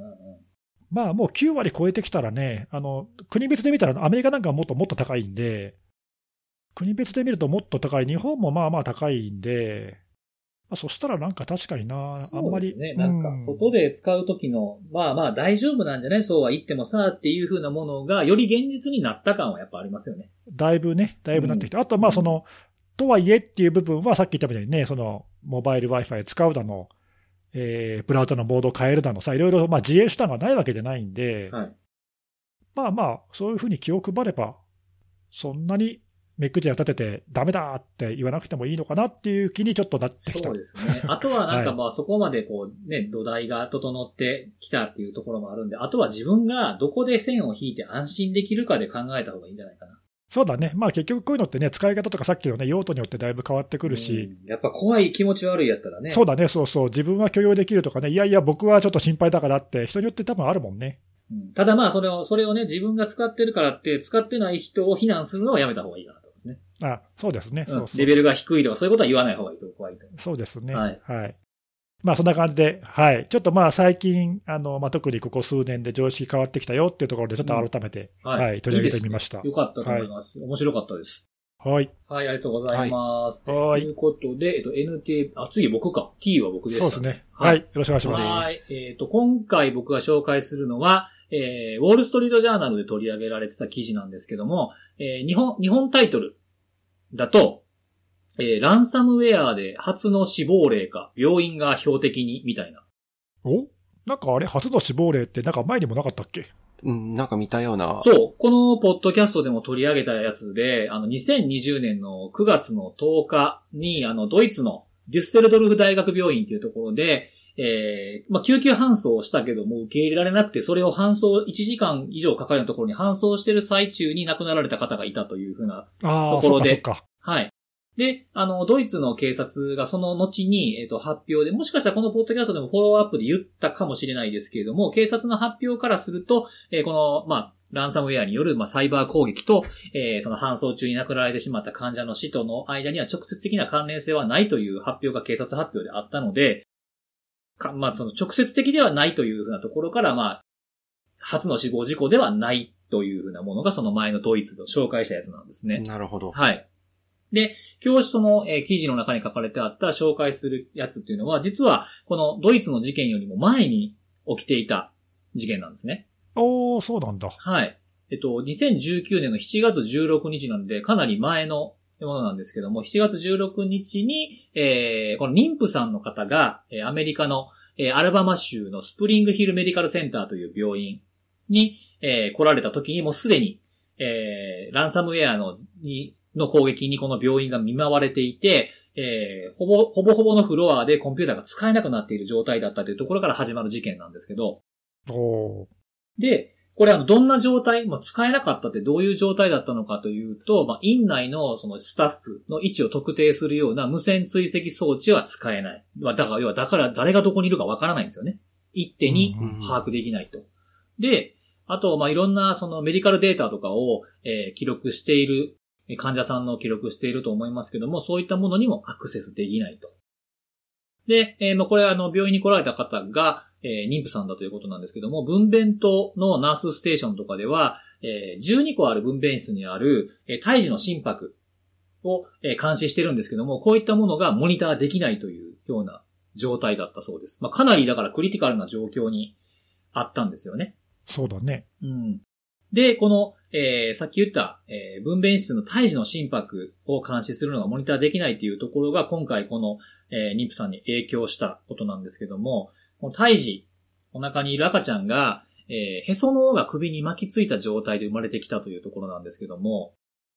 まあ、もう9割超えてきたらね、あの、国別で見たら、アメリカなんかはもっともっと高いんで、国別で見るともっと高い、日本もまあまあ高いんで、まあ、そしたらなんか確かにな、あんまり。ね。なんか、外で使うときの、うん、まあまあ大丈夫なんじゃない？そうは言ってもさ、っていうふうなものが、より現実になった感はやっぱありますよね。だいぶね、だいぶなってきて。うん、あとまあその、とはいえっていう部分はさっき言ったみたいにね、その、モバイル Wi-Fi 使うだの、えー、ブラウザのモードを変えるだのさ、いろいろまあ自衛手段がないわけじゃないんで、はい、まあまあ、そういうふうに気を配れば、そんなに目くじを立てて、ダメだって言わなくてもいいのかなっていう気にちょっとなってきた。そうですね。あとはなんかまあそこまでこうね、土台が整ってきたっていうところもあるんで、あとは自分がどこで線を引いて安心できるかで考えた方がいいんじゃないかな。そうだね。まあ結局こういうのってね、使い方とかさっきのね、用途によってだいぶ変わってくるし。やっぱ怖い気持ち悪いやったらね。そうだね、そうそう。自分は許容できるとかね、いやいや僕はちょっと心配だからって人によって多分あるもんね。ただまあそれを、それをね、自分が使ってるからって使ってない人を非難するのはやめた方がいいかなと。ね。あ、そうですね。そうそうレベルが低いとかそういうことは言わない方がいいと怖いと。そうですね。はい。はい。まあそんな感じで、はい。ちょっとまあ最近、あの、まあ特にここ数年で常識変わってきたよっていうところでちょっと改めて、うん、はい、はい、取り上げてみました。いいよかったと思います、はい。面白かったです。はい。はい、ありがとうございます。はい。ということで、えっと、NT、あ、次僕か。T は僕です、そうですね。はい。よろしくお願いします。はい。えっ、ー、と、今回僕が紹介するのは、えー、ウォールストリートジャーナルで取り上げられてた記事なんですけども、えー、日本、日本タイトル、だと、えー、ランサムウェアで初の死亡例か、病院が標的に、みたいな。お？なんかあれ、初の死亡例ってなんか前にもなかったっけ？うん、なんか見たような。そう。このポッドキャストでも取り上げたやつで、あの、2020年の9月の10日に、あの、ドイツのデュッセルドルフ大学病院っていうところで、えー、まあ、救急搬送したけども受け入れられなくて、それを搬送、1時間以上かかるところに搬送してる最中に亡くなられた方がいたというふうなところで。はい。で、あの、ドイツの警察がその後に、えっ、ー、と、発表で、もしかしたらこのポッドキャストでもフォローアップで言ったかもしれないですけれども、警察の発表からすると、えー、この、まあ、ランサムウェアによる、まあ、サイバー攻撃と、えー、その搬送中に亡くなられてしまった患者の死との間には直接的な関連性はないという発表が警察発表であったので、か、まあ、その直接的ではないというふうなところから、まあ、初の死亡事故ではないというふうなものがその前のドイツで紹介したやつなんですね。なるほど。はい。で、教師その、えー、記事の中に書かれてあった紹介するやつっていうのは、実はこのドイツの事件よりも前に起きていた事件なんですね。おー、そうなんだ。はい。えっと、2019年の7月16日なんで、かなり前のものなんですけども、7月16日に、えー、この妊婦さんの方が、えー、アメリカの、えー、アルバマ州のスプリングヒルメディカルセンターという病院に、えー、来られた時にもうすでに、えー、ランサムウェアの、に、の攻撃にこの病院が見舞われていて、えー、ほぼ、ほぼほぼのフロアでコンピューターが使えなくなっている状態だったというところから始まる事件なんですけど。おで、これあの、どんな状態、まあ、使えなかったってどういう状態だったのかというと、まあ、院内のそのスタッフの位置を特定するような無線追跡装置は使えない。まあ、だから、要は、だから誰がどこにいるかわからないんですよね。一手に把握できないと。で、あと、まあ、いろんなそのメディカルデータとかを、えー、記録している、患者さんの記録していると思いますけども、そういったものにもアクセスできないと。で、えー、まあ、これあの、病院に来られた方が、えー、妊婦さんだということなんですけども、分娩棟のナースステーションとかでは、えー、12個ある分娩室にある、えー、胎児の心拍を、えー、監視してるんですけども、こういったものがモニターできないというような状態だったそうです。まあ、かなりだからクリティカルな状況にあったんですよね。そうだね。うん。で、この、えー、さっき言った、えー、分娩室の胎児の心拍を監視するのがモニターできないというところが、今回この、えー、妊婦さんに影響したことなんですけども、この胎児、お腹にいる赤ちゃんが、えー、へその緒が首に巻きついた状態で生まれてきたというところなんですけども、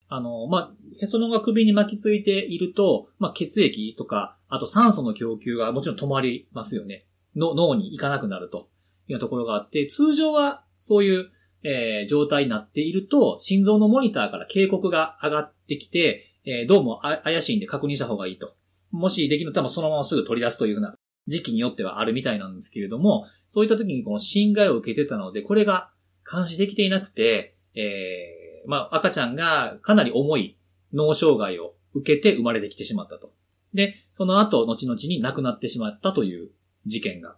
あの、まあ、へその緒が首に巻きついていると、まあ、血液とか、あと酸素の供給がもちろん止まりますよね。の脳に行かなくなるというところがあって、通常はそういう、えー、状態になっていると、心臓のモニターから警告が上がってきて、えー、どうも怪しいんで確認した方がいいと。もしできると多分そのまますぐ取り出すというような時期によってはあるみたいなんですけれども、そういった時にこの侵害を受けてたので、これが監視できていなくて、えー、まあ、赤ちゃんがかなり重い脳障害を受けて生まれてきてしまったと。で、その後、後々に亡くなってしまったという事件が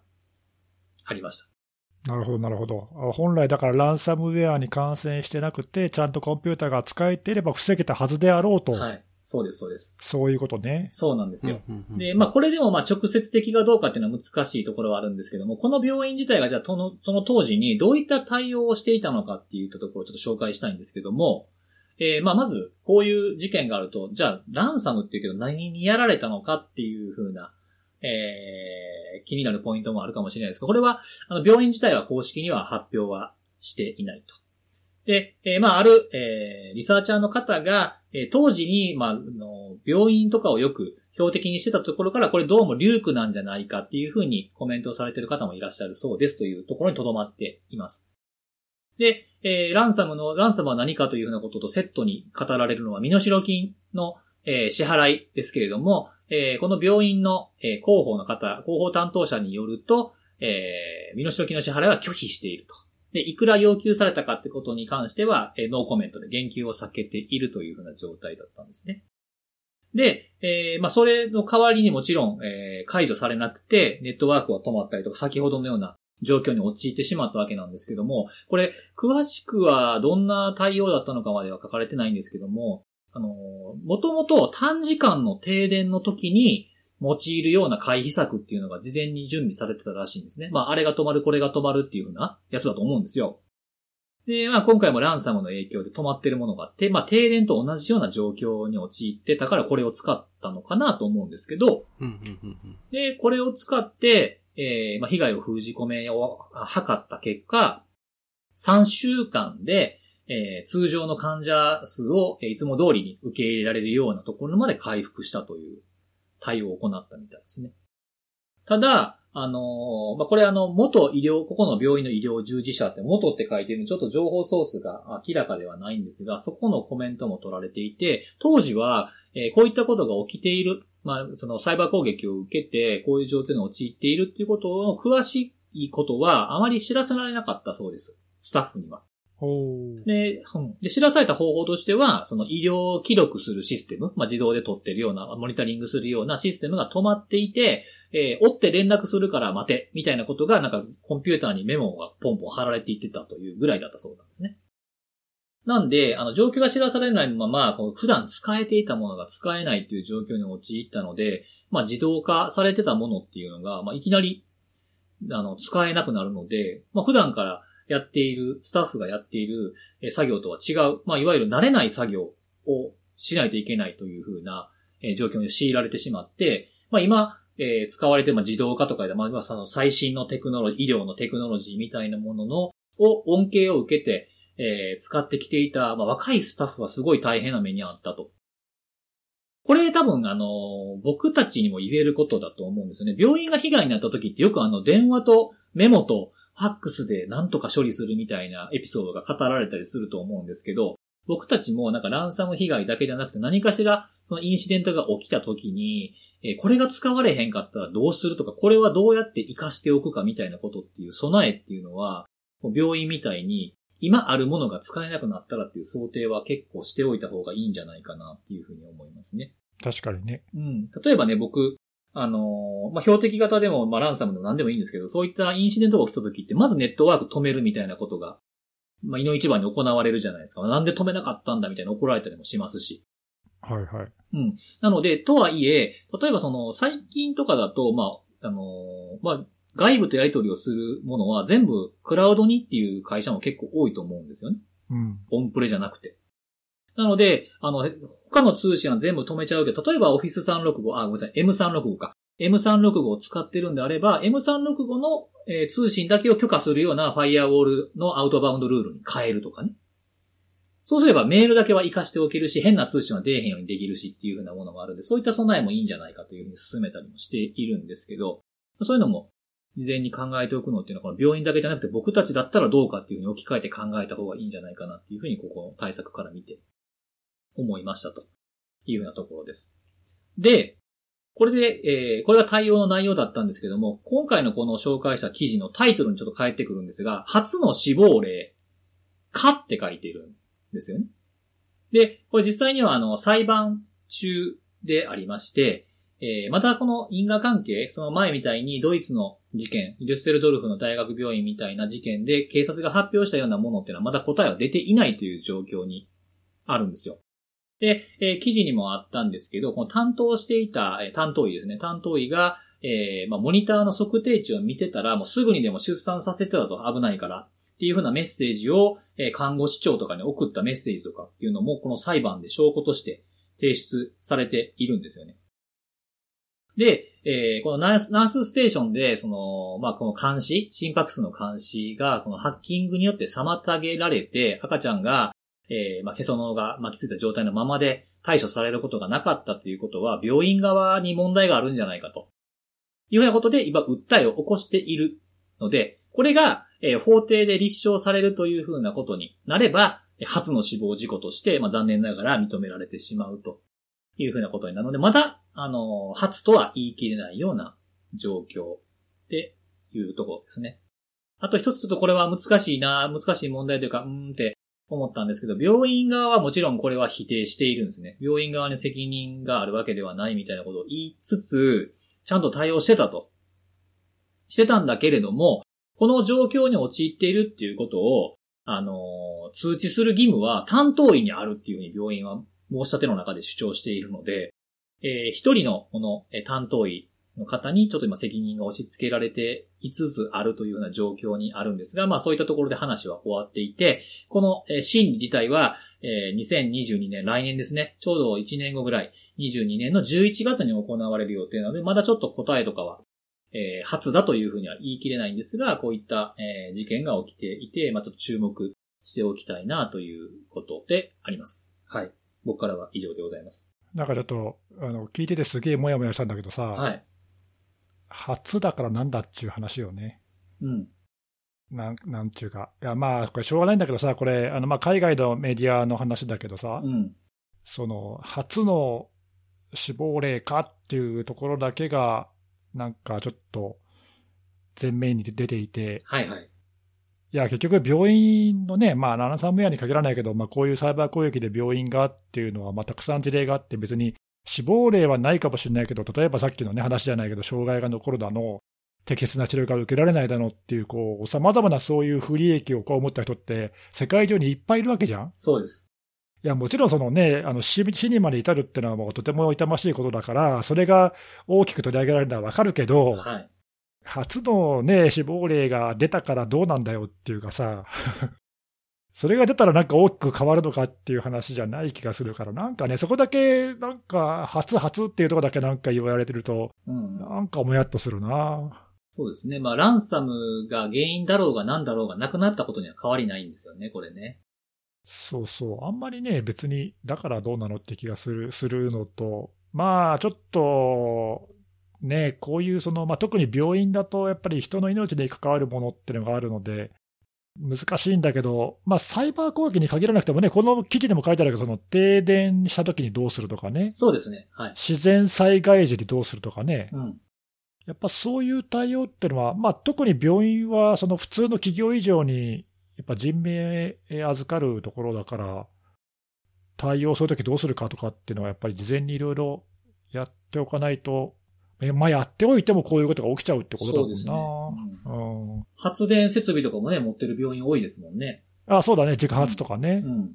ありました。なるほど、なるほど。本来だからランサムウェアに感染してなくて、ちゃんとコンピューターが使えていれば防げたはずであろうと。はい。そうです、そうです。そういうことね。そうなんですよ。で、まあこれでもまあ直接的かどうかっていうのは難しいところはあるんですけども、この病院自体がじゃあそのその当時にどういった対応をしていたのかっていったところをちょっと紹介したいんですけども、えー、まあまずこういう事件があると、じゃあランサムっていうけど何にやられたのかっていうふうな、えー、気になるポイントもあるかもしれないですが、これはあの病院自体は公式には発表はしていないと。で、えー、まあ、ある、えー、リサーチャーの方が、えー、当時に、まあ、の、病院とかをよく標的にしてたところから、これどうもリュークなんじゃないかっていうふうにコメントされてる方もいらっしゃるそうですというところに留まっています。で、えー、ランサムの、ランサムは何かというふうなこととセットに語られるのは、身代金の、えー、支払いですけれども、えー、この病院の、え、広報の方、広報担当者によると、えー、身代金の支払いは拒否していると。で、いくら要求されたかってことに関しては、えー、ノーコメントで言及を避けているというふうな状態だったんですね。で、えー、まあ、それの代わりにもちろん、えー、解除されなくて、ネットワークは止まったりとか、先ほどのような状況に陥ってしまったわけなんですけども、これ、詳しくはどんな対応だったのかまでは書かれてないんですけども、あの、もともと短時間の停電の時に、用いるような回避策っていうのが事前に準備されてたらしいんですね。まあ、あれが止まる、これが止まるっていうふうなやつだと思うんですよ。で、まあ、今回もランサムの影響で止まってるものがあって、まあ、停電と同じような状況に陥ってたからこれを使ったのかなと思うんですけど、で、これを使って、えー、まあ、被害を封じ込めを図った結果、3週間で、えー、通常の患者数をいつも通りに受け入れられるようなところまで回復したという対応を行ったみたいですね。ただ、あのー、まあ、これあの、元医療、ここの病院の医療従事者って元って書いてるのちょっと情報ソースが明らかではないんですが、そこのコメントも取られていて、当時は、えー、こういったことが起きている、まあ、そのサイバー攻撃を受けて、こういう状況に陥っているっていうことを詳しいことはあまり知らせられなかったそうです。スタッフには。で、で、知らされた方法としては、その医療記録するシステム、まあ、自動で取ってるような、モニタリングするようなシステムが止まっていて、えー、追って連絡するから待て、みたいなことが、なんかコンピューターにメモがポンポン貼られていってたというぐらいだったそうなんですね。なんで、あの、状況が知らされないまま、こう普段使えていたものが使えないっていう状況に陥ったので、まあ、自動化されてたものっていうのが、まあ、いきなり、あの、使えなくなるので、まあ、普段から、やっている、スタッフがやっている作業とは違う、まあ、いわゆる慣れない作業をしないといけないというふうな、状況に強いられてしまって、まあ、今、えー使われてる、まあ、自動化とかで、まあ、まあその最新のテクノロジー、医療のテクノロジーみたいなものの、を、恩恵を受けて、えー使ってきていた、まあ、若いスタッフはすごい大変な目にあったと。これ多分あの、僕たちにも言えることだと思うんですよね。病院が被害になった時ってよくあの、電話とメモとファックスで何とか処理するみたいなエピソードが語られたりすると思うんですけど、僕たちもなんかランサム被害だけじゃなくて何かしらそのインシデントが起きた時に、えーこれが使われへんかったらどうするとか、これはどうやって活かしておくかみたいなことっていう備えっていうのは、病院みたいに今あるものが使えなくなったらっていう想定は結構しておいた方がいいんじゃないかなっていうふうに思いますね。確かにね。うん。例えばね、僕、あのーまあ、標的型でも、まあ、ランサムでも何でもいいんですけど、そういったインシデントが起きた時って、まずネットワーク止めるみたいなことが、まあ、胃の一番に行われるじゃないですか。なんで止めなかったんだみたいな怒られたりもしますし。はいはい。うん。なので、とはいえ、例えばその、最近とかだと、まあ、あのーまあ、外部とやり取りをするものは全部クラウドにっていう会社も結構多いと思うんですよね。うん。オンプレじゃなくて。なので、あの、他の通信は全部止めちゃうけど、例えば Office 365、あ、ごめんなさい、M365 か。M365 を使ってるんであれば、M365 の、えー通信だけを許可するようなファイアウォールのアウトバウンドルールに変えるとかね。そうすればメールだけは活かしておけるし、変な通信は出えへんようにできるしっていうふうなものもあるんで、そういった備えもいいんじゃないかというふうに進めたりもしているんですけど、そういうのも事前に考えておくのっていうのは、この病院だけじゃなくて僕たちだったらどうかっていうふうに置き換えて考えた方がいいんじゃないかなっていうふうに、ここの対策から見て思いましたというようなところです。で、これで、えーこれが対応の内容だったんですけども、今回のこの紹介した記事のタイトルにちょっと変えてくるんですが、初の死亡例、かって書いてるんですよね。で、これ実際にはあの、裁判中でありまして、えーまたこの因果関係、その前みたいにドイツの事件、デュッセルドルフの大学病院みたいな事件で警察が発表したようなものっていうのはまだ答えは出ていないという状況にあるんですよ。で、え記事にもあったんですけど、この担当していた、え担当医ですね、担当医が、えーまあ、モニターの測定値を見てたら、もうすぐにでも出産させてたと。危ないから、っていうふうなメッセージを、え看護師長とかに送ったメッセージとかっていうのも、この裁判で証拠として提出されているんですよね。で、えーこのナーススステーションで、その、まあ、この監視、心拍数の監視が、このハッキングによって妨げられて、赤ちゃんが、えーまあ、へその緒が巻きついた状態のままで対処されることがなかったということは、病院側に問題があるんじゃないかと。いうようなことで、今、訴えを起こしているので、これが、えー法廷で立証されるというふうなことになれば、初の死亡事故として、まあ、残念ながら認められてしまうというふうなことになるので、まだ、あのー初とは言い切れないような状況っていうところですね。あと一つちょっとこれは難しいな、難しい問題というか、うーんって思ったんですけど、病院側はもちろんこれは否定しているんですね。病院側に責任があるわけではないみたいなことを言いつつ、ちゃんと対応してたと。してたんだけれども、この状況に陥っているっていうことを、あの通知する義務は担当医にあるっていうふうに病院は申し立ての中で主張しているので、えー一人のこの担当医の方にちょっと今責任が押し付けられていつつあるというような状況にあるんですが、まあそういったところで話は終わっていて、このえー審理自体は、えー2022年、来年ですね、ちょうど1年後ぐらい、22年の11月に行われる予定なので、まだちょっと答えとかは、えー初だというふうには言い切れないんですが、こういった、えー事件が起きていて、まあちょっと注目しておきたいなということであります。はい。僕からは以上でございます。なんかちょっと、あの、聞いててすげえもやもやしたんだけどさ、はい。初だからなんだっちゅう話よね。うん。なん、なんちゅうか。いや、まあ、これしょうがないんだけどさ、これ、あの、まあ、海外のメディアの話だけどさ、うん。その、初の死亡例かっていうところだけが、なんかちょっと、前面に出ていて、はいはい。いや、結局病院のね、まあ、ラナサムウェアに限らないけど、まあ、こういうサイバー攻撃で病院がっていうのは、まあ、たくさん事例があって、別に死亡例はないかもしれないけど、例えばさっきのね、話じゃないけど、障害が残るだの、適切な治療が受けられないだのっていう、こう、様々なそういう不利益をこう思った人って、世界中にいっぱいいるわけじゃんそうです。いや、もちろんそのね、あの死死にまで至るっていうのはもうとても痛ましいことだから、それが大きく取り上げられるのはわかるけど、はい。初のね、死亡例が出たからどうなんだよっていうかさ、それが出たらなんか大きく変わるのかっていう話じゃない気がするから、なんかね、そこだけ、なんか、初初っていうところだけなんか言われてると、うん。なんかもやっとするなそうですね。まあ、ランサムが原因だろうが何だろうがなくなったことには変わりないんですよね、これね。そうそう。あんまりね、別に、だからどうなのって気がする、するのと、まあ、ちょっと、ね、こういうその、まあ、特に病院だと、やっぱり人の命に関わるものっていうのがあるので、難しいんだけど、まあ、サイバー攻撃に限らなくてもね、この記事でも書いてあるけど、その停電した時にどうするとかね、そうですね。はい。自然災害時にどうするとかね、うん。やっぱそういう対応っていうのは、まあ、特に病院はその普通の企業以上に、やっぱ人命預かるところだから、対応するときどうするかとかっていうのは、やっぱり事前にいろいろやっておかないと、えまあ、やっておいてもこういうことが起きちゃうってことだもんな。そうですね。うんうん発電設備とかもね、持ってる病院多いですもんね。あそうだね、自家発とかね。うん。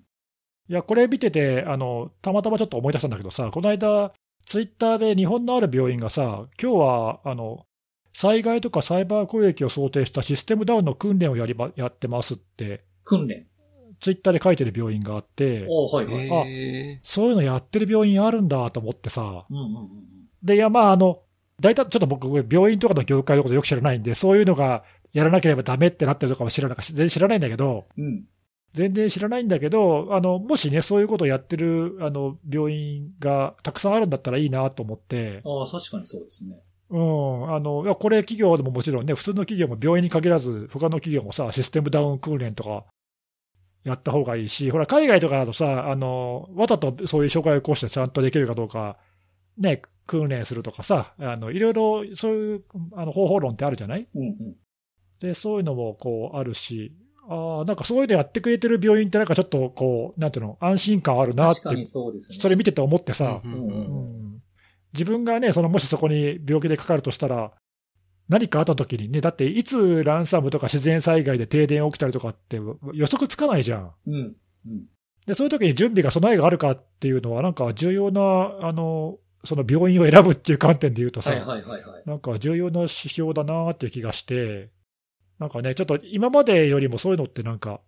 いや、これ見ててあの、たまたまちょっと思い出したんだけどさ、この間、ツイッターで日本のある病院がさ、今日はあの災害とかサイバー攻撃を想定したシステムダウンの訓練をやりまやってますって、訓練。ツイッターで書いてる病院があって、おはいはい。へえ。そういうのやってる病院あるんだと思ってさ、うんうんうんで、いや、まあ、あの、大体、ちょっと僕、病院とかの業界のことよく知らないんで、そういうのがやらなければダメってなってるとかも知らなか全然知らないんだけど、うん。うん。全然知らないんだけど、あの、もしね、そういうことをやってる、あの、病院がたくさんあるんだったらいいなと思って、ああ、確かにそうですね。うん、あの、いや、これ企業でももちろんね、普通の企業も病院に限らず、他の企業もさ、システムダウン訓練とか、やった方がいいし、ほら、海外とかだとさ、あの、わざとそういう障害を起こしてちゃんとできるかどうか、ね、訓練するとかさ、あの、いろいろそういう、あの、方法論ってあるじゃない？うんうん。で、そういうのもこうあるし、ああ、なんかそういうのやってくれてる病院ってなんかちょっとこう、なんていうの、安心感あるなって確か、にそうですね。それ見てて思ってさ、うん自分がね、そのもしそこに病気でかかるとしたら、何かあった時にね、だっていつランサムとか自然災害で停電起きたりとかって予測つかないじゃん。うん。うん。で、そういう時に準備が備えがあるかっていうのは、なんか重要な、あの、その病院を選ぶっていう観点で言うとさ、はいはいはいはい。なんか重要な指標だなっていう気がして、なんかね、ちょっと今までよりもそういうのってなんか、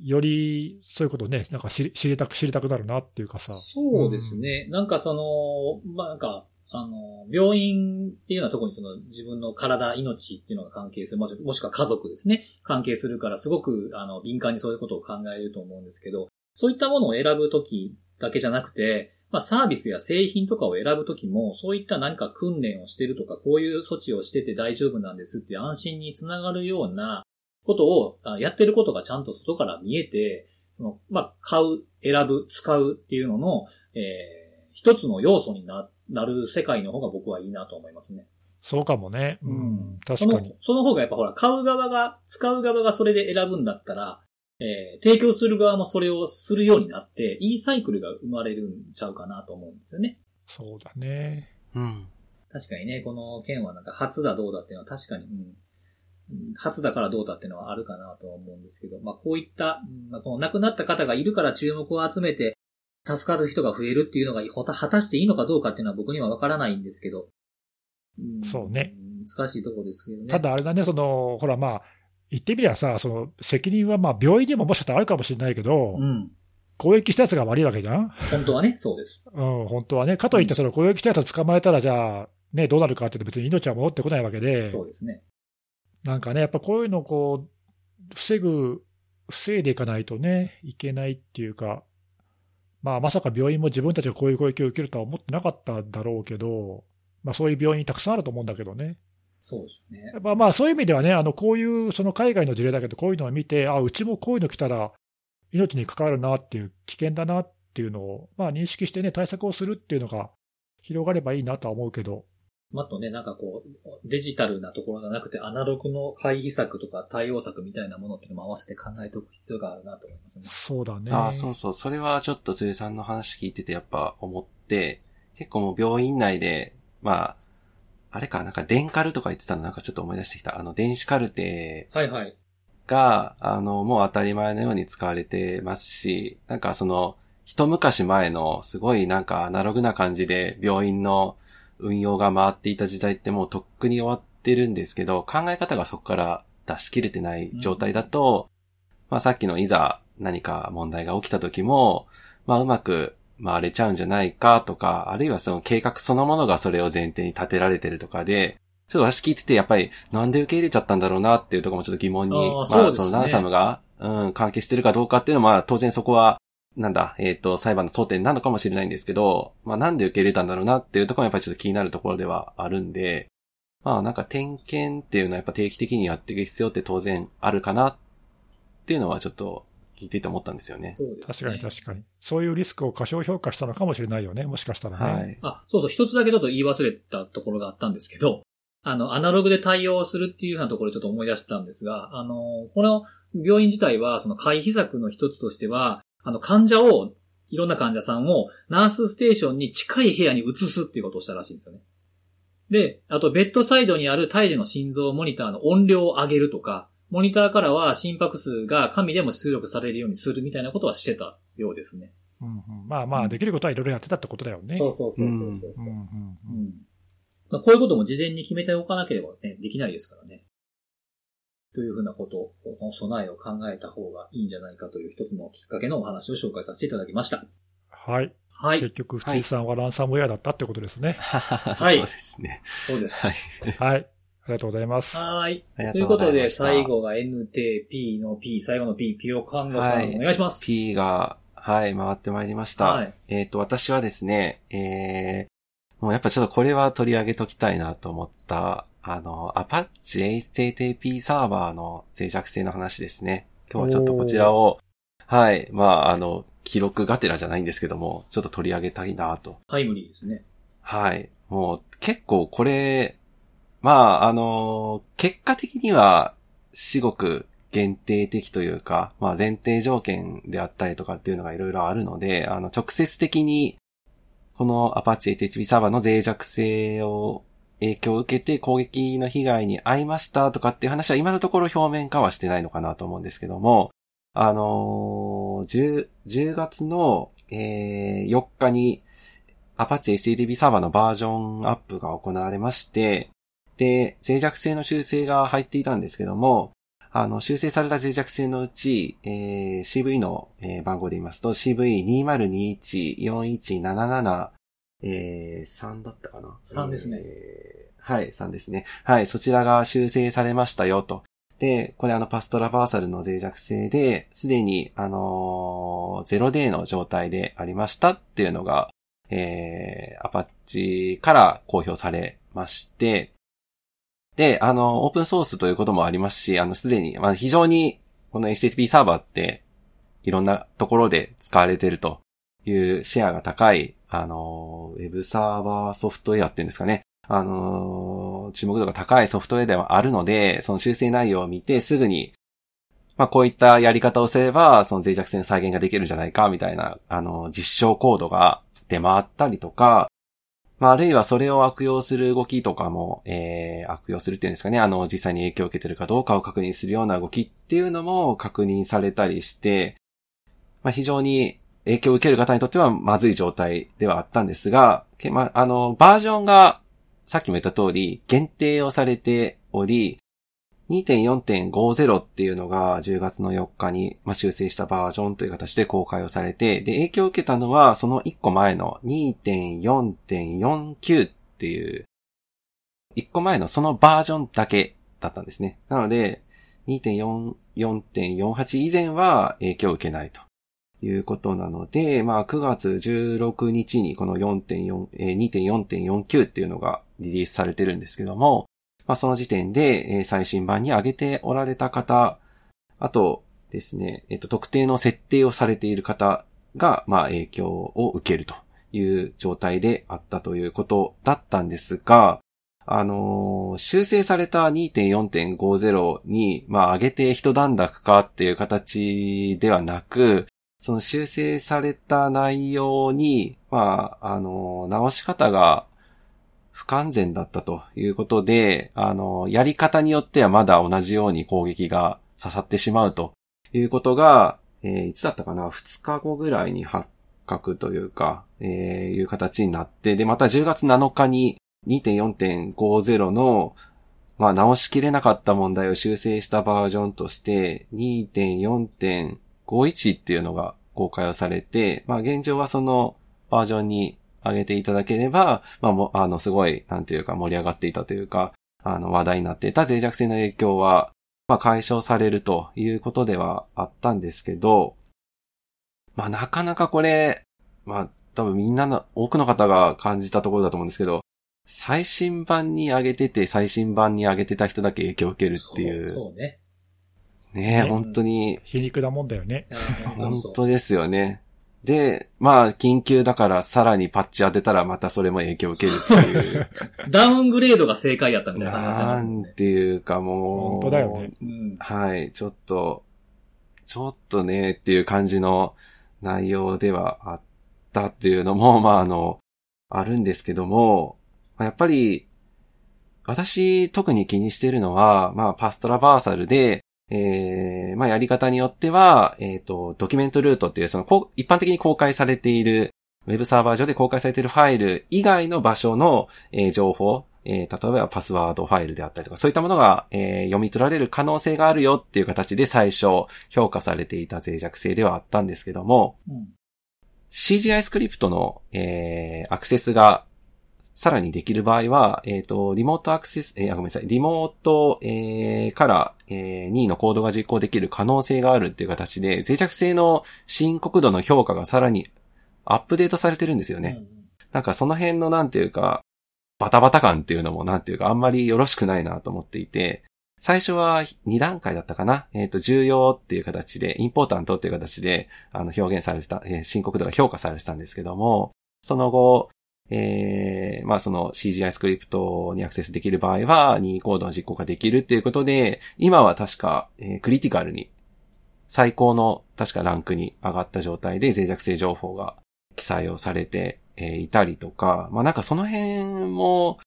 よりそういうことをね、なんか知り知りたく、知りたくなるなっていうかさ。そうですね。なんかその、まあ、なんか、あの、病院っていうのは特にその自分の体、命っていうのが関係する、もしもしくは家族ですね、関係するからすごく、あの、敏感にそういうことを考えると思うんですけど、そういったものを選ぶときだけじゃなくて、まあ、サービスや製品とかを選ぶときも、そういった何か訓練をしてるとか、こういう措置をしてて大丈夫なんですって安心につながるようなことをあやってることがちゃんと外から見えて、そのまあ、買う、選ぶ、使うっていうのの、えー一つの要素にななる世界の方が僕はいいなと思いますね。そうかもね。うん、確そかにの。その方がやっぱほら、買う側が、使う側がそれで選ぶんだったら、えー提供する側もそれをするようになって、いいサイクルが生まれるんちゃうかなと思うんですよね。そうだね。うん。確かにね、この件はなんか初だどうだっていうのは確かに、うんうん初だからどうだっていうのはあるかなとは思うんですけど、まあこういった、うんまあ、この亡くなった方がいるから注目を集めて、助かる人が増えるっていうのがほた果たしていいのかどうかっていうのは僕にはわからないんですけど、んそうね。難しいところですけどね。ただあれだね、その、ほらまあ、言ってみりゃさ、その責任はまあ病院でももしかしたらあるかもしれないけど、うん。攻撃したやつが悪いわけじゃん？本当はね、そうです。うん、本当はね。かといって、その攻撃したやつを捕まえたら、じゃあ、ね、どうなるかっていうと別に命は戻ってこないわけで、そうですね。なんかね、やっぱこういうのをこう、防ぐ、防いでいかないとね、いけないっていうか、まあ、まさか病院も自分たちがこういう攻撃を受けるとは思ってなかったんだろうけど、まあ、そういう病院たくさんあると思うんだけどね。そうですねや。っぱまあ、そういう意味ではね、あの、こういう、その海外の事例だけど、こういうのを見て、あ、うちもこういうの来たら、命に関わるなっていう、危険だなっていうのを、まあ、認識してね、対策をするっていうのが広がればいいなとは思うけど、あとね、なんかこう、デジタルなところじゃなくて、アナログの回避策とか対応策みたいなものっていうのも合わせて考えておく必要があるなと思いますね。そうだね。ああ、そうそう。それはちょっと鶴さんの話聞いててやっぱ思って、結構もう病院内で、まあ、あれか、なんか電カルとか言ってたのなんかちょっと思い出してきた。あの、電子カルテはいはい。が、あの、もう当たり前のように使われてますし、なんかその、一昔前のすごいなんかアナログな感じで病院の運用が回っていた時代ってもうとっくに終わっってるんですけど、考え方がそこから出し切れてない状態だと、まあさっきのいざ何か問題が起きた時も、まあうまく回れちゃうんじゃないかとか、あるいはその計画そのものがそれを前提に立てられてるとかで、ちょっと私聞いててやっぱりなんで受け入れちゃったんだろうなっていうところもちょっと疑問に、あーまあそのランサムが、うん、関係してるかどうかっていうのは、まあ当然そこは、なんだ、えっ、と、裁判の争点なのかもしれないんですけど、まあなんで受け入れたんだろうなっていうところもやっぱりちょっと気になるところではあるんで、まあなんか点検っていうのはやっぱ定期的にやっていく必要って当然あるかなっていうのはちょっと聞いてて思ったんですよね。そうです確かに確かに。そういうリスクを過小評価したのかもしれないよね。もしかしたらね。はい。あ、そうそう、一つだけちょっと言い忘れたところがあったんですけど、(laughs) あの、アナログで対応するっていうようなところをちょっと思い出したんですが、あの、この病院自体は、その回避策の一つとしては、あの、患者を、いろんな患者さんをナースステーションに近い部屋に移すっていうことをしたらしいんですよね。で、あと、ベッドサイドにある胎児の心臓モニターの音量を上げるとか、モニターからは心拍数が紙でも出力されるようにするみたいなことはしてたようですね。うんうんまあまあ、できることはいろいろやってたってことだよね。そうそうそうそうそううんうんうんうんまあ、こういうことも事前に決めておかなければね、できないですからね。というふうなことの備えを考えた方がいいんじゃないかという一つのきっかけのお話を紹介させていただきました。はい。はい。結局、藤井さんはランサムウェアだったってことですね。はい (laughs) そうですね。そうです。はい。はい。ありがとうございます。はい。ということで。最後が NTP の P、最後の P、ピオ看護さん、はいお願いします。P が、はい、回ってまいりました。はいえっ、と、私はですね、えー、もうやっぱちょっとこれは取り上げときたいなと思った、あの、Apache HTTP サーバーの脆弱性の話ですね。今日はちょっとこちらを、はい、まあ、あの、記録がてらじゃないんですけども、ちょっと取り上げたいなとタイムリーですね。はい。もう結構これ、まあ、あの、結果的には、至極限定的というか、まあ前提条件であったりとかっていうのがいろいろあるので、あの、直接的に、この Apache HTTP サーバーの脆弱性を影響を受けて攻撃の被害に遭いましたとかっていう話は今のところ表面化はしてないのかなと思うんですけども、あのー 10, 10月の、えー4日に Apache HTTP サーバーのバージョンアップが行われまして、で、脆弱性の修正が入っていたんですけども、あの、修正された脆弱性のうち、えー CV の、えー番号で言いますと、CV2021-4177、えー、3だったかな？3ですねえーはい、3ですね。はい、そちらが修正されましたよと。で、これあのパストラバーサルの脆弱性で、すでに、あのー、0D の状態でありましたっていうのが、えー、アパッチから公表されまして、で、あの、オープンソースということもありますし、あの、すでに、まあ、非常に、この HTTP サーバーって、いろんなところで使われているというシェアが高い、あの、ウェブサーバーソフトウェアっていうんですかね。あの、注目度が高いソフトウェアではあるので、その修正内容を見てすぐに、まあ、こういったやり方をすれば、その脆弱性の再現ができるんじゃないか、みたいな、あの、実証コードが出回ったりとか、まあ、あるいはそれを悪用する動きとかも、えー、悪用するっていうんですかね、あの、実際に影響を受けてるかどうかを確認するような動きっていうのも確認されたりして、まあ、非常に影響を受ける方にとってはまずい状態ではあったんですが、まあ、あの、バージョンが、さっきも言った通り、限定をされており、2.4.50っていうのが10月の4日に、修正したバージョンという形で公開をされて、で、影響を受けたのはその1個前の2.4.49っていう、1個前のそのバージョンだけだったんですね。なので、2.4.48以前は影響を受けないということなので、まあ9月16日にこの4.4、2.4.49っていうのがリリースされてるんですけども、まあその時点で、え最新版に上げておられた方、あとですね、えっと、特定の設定をされている方が、まあ影響を受けるという状態であったということだったんですが、あのー修正された2.4.50に、まあ上げて一段落かっていう形ではなく、その修正された内容に、まあ、あの、直し方が不完全だったということで、あの、やり方によってはまだ同じように攻撃が刺さってしまうということが、えーいつだったかな ?2 日後ぐらいに発覚というか、えーいう形になって、で、また10月7日に2.4.50のまあ直しきれなかった問題を修正したバージョンとして2.4.51っていうのが公開をされて、まあ現状はそのバージョンに上げていただければ、まあも、あの、すごい、なんていうか盛り上がっていたというか、あの、話題になっていた脆弱性の影響は、まあ解消されるということではあったんですけど、まあなかなかこれ、まあ多分みんなの、多くの方が感じたところだと思うんですけど、最新版に上げてて、最新版に上げてた人だけ影響を受けるっていう。そうそうね。ねえ、ね本当に、皮肉なもんだよね。本当ですよね。で、まあ、緊急だからさらにパッチ当てたらまたそれも影響を受けるっていう。(laughs) ダウングレードが正解やったみたいな感じななんですていうかもう。本当だよね。うん。はい、ちょっと、ちょっとね、っていう感じの内容ではあったっていうのも、まあ、あの、あるんですけども、まあやっぱり、私特に気にしているのは、まあ、パストラバーサルで、えー、まあ、やり方によっては、えっ、と、ドキュメントルートっていう、その、こう一般的に公開されている、ウェブサーバー上で公開されているファイル以外の場所の、えー情報、えー例えばパスワードファイルであったりとか、そういったものが、えー読み取られる可能性があるよっていう形で最初評価されていた脆弱性ではあったんですけども、うん。CGI スクリプトの、えーアクセスがさらにできる場合は、えっ、と、リモートアクセス、えーあごめんなさい、リモート、えーから、えー任意のコードが実行できる可能性があるっていう形で、脆弱性の深刻度の評価がさらにアップデートされてるんですよね。うんなんかその辺のなんていうか、バタバタ感っていうのもなんていうかあんまりよろしくないなと思っていて、最初は2段階だったかな。えっ、と、重要っていう形で、インポータントっていう形で、あの、表現されてた、えー深刻度が評価されてたんですけども、その後、えー、まあその CGI スクリプトにアクセスできる場合は、任意コードの実行ができるっていうことで、今は確か、えークリティカルに、最高の確かランクに上がった状態で脆弱性情報が記載をされて、えーいたりとか、まあなんかその辺も、